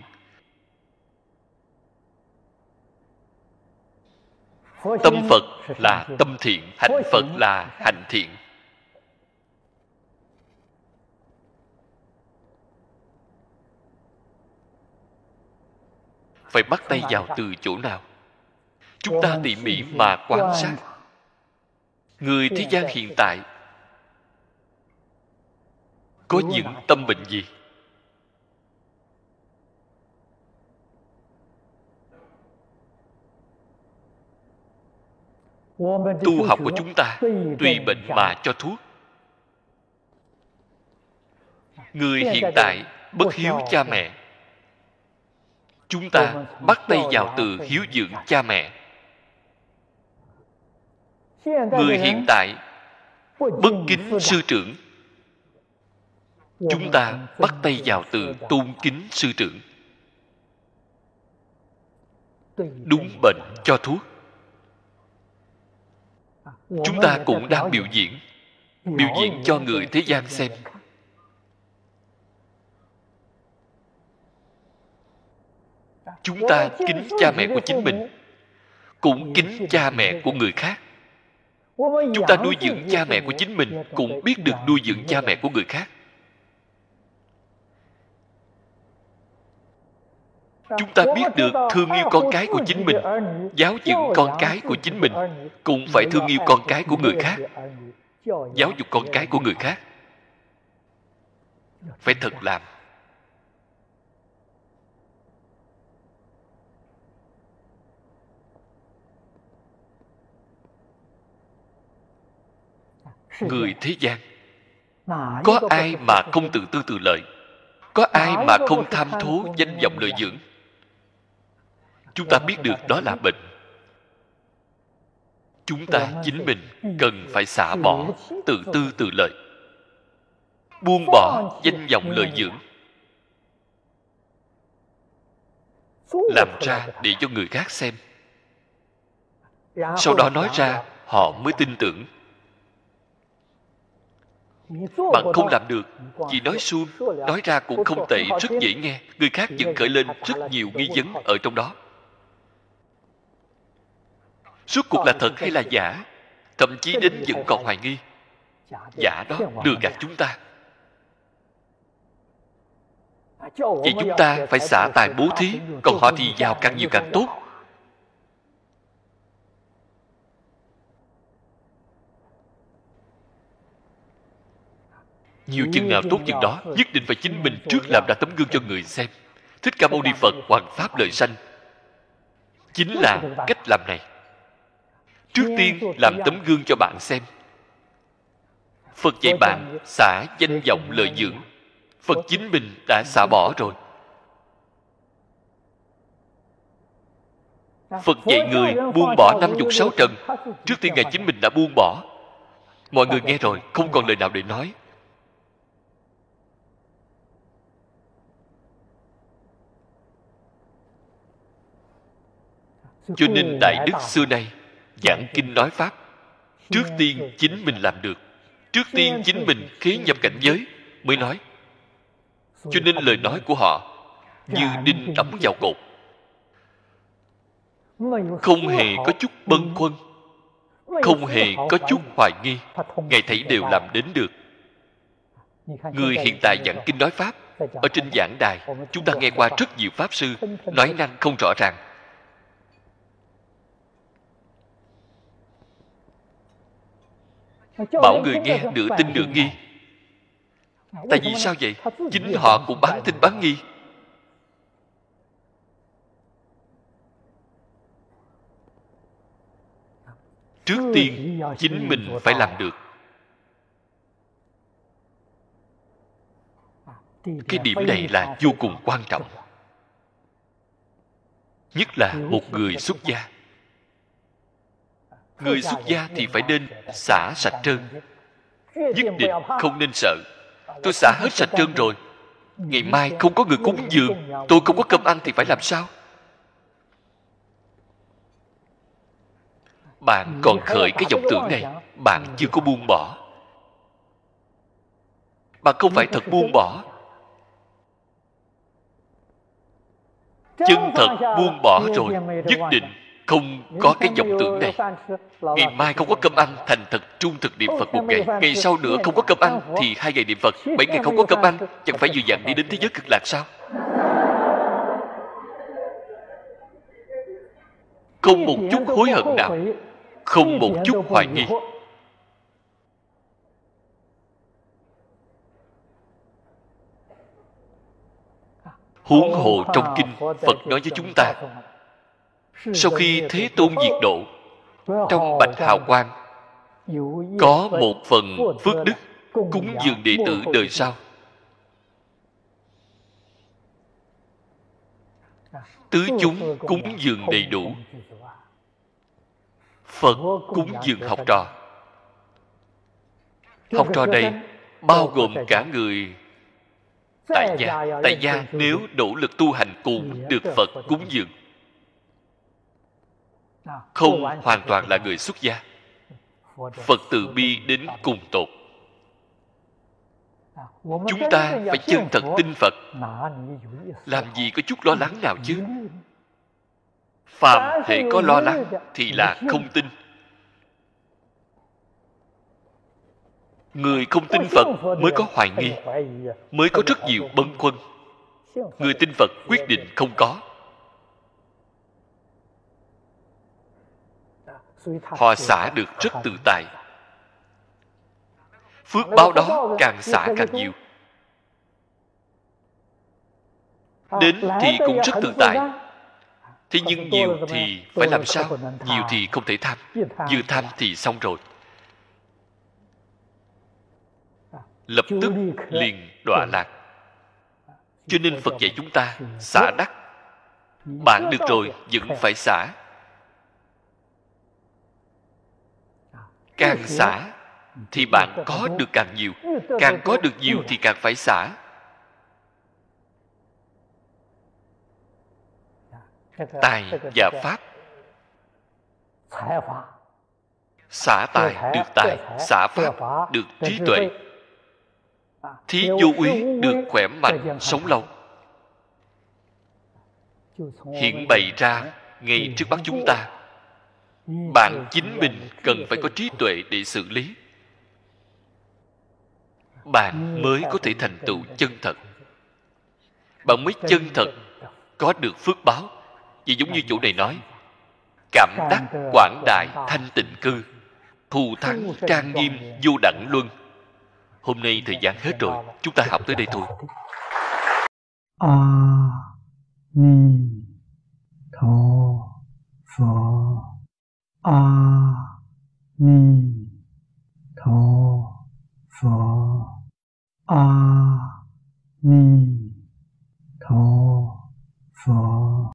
Tâm phật là tâm thiện hạnh phật là hạnh thiện. Phải bắt tay vào từ chỗ nào? Chúng ta tỉ mỉ mà quan sát. người thế gian hiện tại có những tâm bệnh gì tu học của chúng ta tùy bệnh mà cho thuốc. người hiện tại bất hiếu cha mẹ. Chúng ta bắt tay vào từ hiếu dưỡng cha mẹ. Người hiện tại bất kính sư trưởng. Chúng ta bắt tay vào từ tôn kính sư trưởng. Đúng bệnh cho thuốc chúng ta cũng đang biểu diễn biểu diễn cho người thế gian xem. Chúng ta kính cha mẹ của chính mình cũng kính cha mẹ của người khác. Chúng ta nuôi dưỡng cha mẹ của chính mình cũng biết được nuôi dưỡng cha mẹ của người khác chúng ta biết được thương yêu con cái của chính mình giáo dưỡng con cái của chính mình cũng phải thương yêu con cái của người khác. giáo dục con cái của người khác. phải thật làm. Người thế gian có ai mà không tự tư tự lợi? Có ai mà không tham thố danh vọng lợi dưỡng chúng ta biết được đó là bệnh. Chúng ta chính mình cần phải xả bỏ tự tư tự lợi. Buông bỏ danh vọng lợi dưỡng. Làm ra để cho người khác xem. Sau đó nói ra, họ mới tin tưởng. Bạn không làm được, chỉ nói suông, nói ra cũng không tệ, rất dễ nghe. Người khác vẫn khởi lên rất nhiều nghi vấn ở trong đó suốt cuộc là thật hay là giả? Thậm chí đến vẫn còn hoài nghi. Giả đó lừa gạt chúng ta. Vậy chúng ta phải xả tài bố thí còn họ thì giàu càng nhiều càng tốt. Nhiều chừng nào tốt chừng đó nhất định phải chính mình trước làm ra tấm gương cho người xem. Thích ca mâu ni phật hoàng pháp lợi sanh. Chính là cách làm này trước tiên làm tấm gương cho bạn xem. Phật dạy bạn xả danh vọng lợi dưỡng. Phật chính mình đã xả bỏ rồi. Phật dạy người buông bỏ năm dục sáu trần. Trước tiên ngài chính mình đã buông bỏ. Mọi người nghe rồi không còn lời nào để nói. Cho nên đại đức xưa nay giảng kinh nói pháp. Trước tiên chính mình làm được. Trước tiên chính mình khí nhập cảnh giới mới nói. Cho nên lời nói của họ như đinh đóng vào cột. Không hề có chút bâng khuâng. Không hề có chút hoài nghi. ngài thấy đều làm đến được. Người hiện tại giảng kinh nói pháp ở trên giảng đài chúng ta nghe qua rất nhiều pháp sư nói năng không rõ ràng bảo người nghe nửa tin nửa nghi. tại vì sao vậy? chính họ cũng bán tin bán nghi. Trước tiên chính mình phải làm được. Cái điểm này là vô cùng quan trọng. Nhất là một người xuất gia người xuất gia thì phải nên xả sạch trơn. Nhất định không nên sợ. Tôi xả hết sạch trơn rồi. Ngày mai không có người cúng dường, tôi không có cơm ăn thì phải làm sao? Bạn còn khởi cái vọng tưởng này, bạn chưa có buông bỏ. Bạn không phải thật buông bỏ. Chân thật buông bỏ rồi, nhất định không có cái vọng tưởng này. Ngày mai không có cơm ăn, thành thật trung thực niệm phật một ngày. Ngày sau nữa không có cơm ăn thì hai ngày niệm phật. Bảy ngày không có cơm ăn, chẳng phải dự dặn đi đến thế giới cực lạc sao? Không một chút hối hận nào. Không một chút hoài nghi. Huống hồ trong kinh phật nói với chúng ta sau khi thế tôn diệt độ trong bạch hào quang có một phần phước đức cúng dường đệ tử đời sau. tứ chúng cúng dường đầy đủ. phật cúng dường học trò. Học trò đây bao gồm cả người tại gia tại gia nếu nỗ lực tu hành cùng được phật cúng dường không hoàn toàn là người xuất gia. Phật từ bi đến cùng tột. Chúng ta phải chân thật tin phật. Làm gì có chút lo lắng nào chứ? Phàm hệ có lo lắng thì là không tin. Người không tin phật mới có hoài nghi mới có rất nhiều bâng khuâng. Người tin phật quyết định không có họ xả được rất tự tại. Phước báo đó càng xả càng nhiều. Đến thì cũng rất tự tại. Thế nhưng nhiều thì phải làm sao? Nhiều thì không thể tham. Vừa tham thì xong rồi. Lập tức liền đọa lạc. Cho nên phật dạy chúng ta xả đắc. Bạn được rồi, vẫn phải xả. Càng xả thì bạn có được càng nhiều càng có được nhiều thì càng phải xả. Tài và pháp. Xả tài được tài xả pháp được trí tuệ. Thí vô úy được khỏe mạnh sống lâu. hiện bày ra ngay trước mắt chúng ta bạn chính mình cần phải có trí tuệ để xử lý. Bạn mới có thể thành tựu chân thật. Bạn mới chân thật có được phước báo. Vì giống như chủ này nói cảm đắc quảng đại thanh tịnh cư thù thắng trang nghiêm vô đẳng luân. Hôm nay thời gian hết rồi chúng ta học tới đây thôi. A ni tho 阿弥陀佛。阿弥陀佛。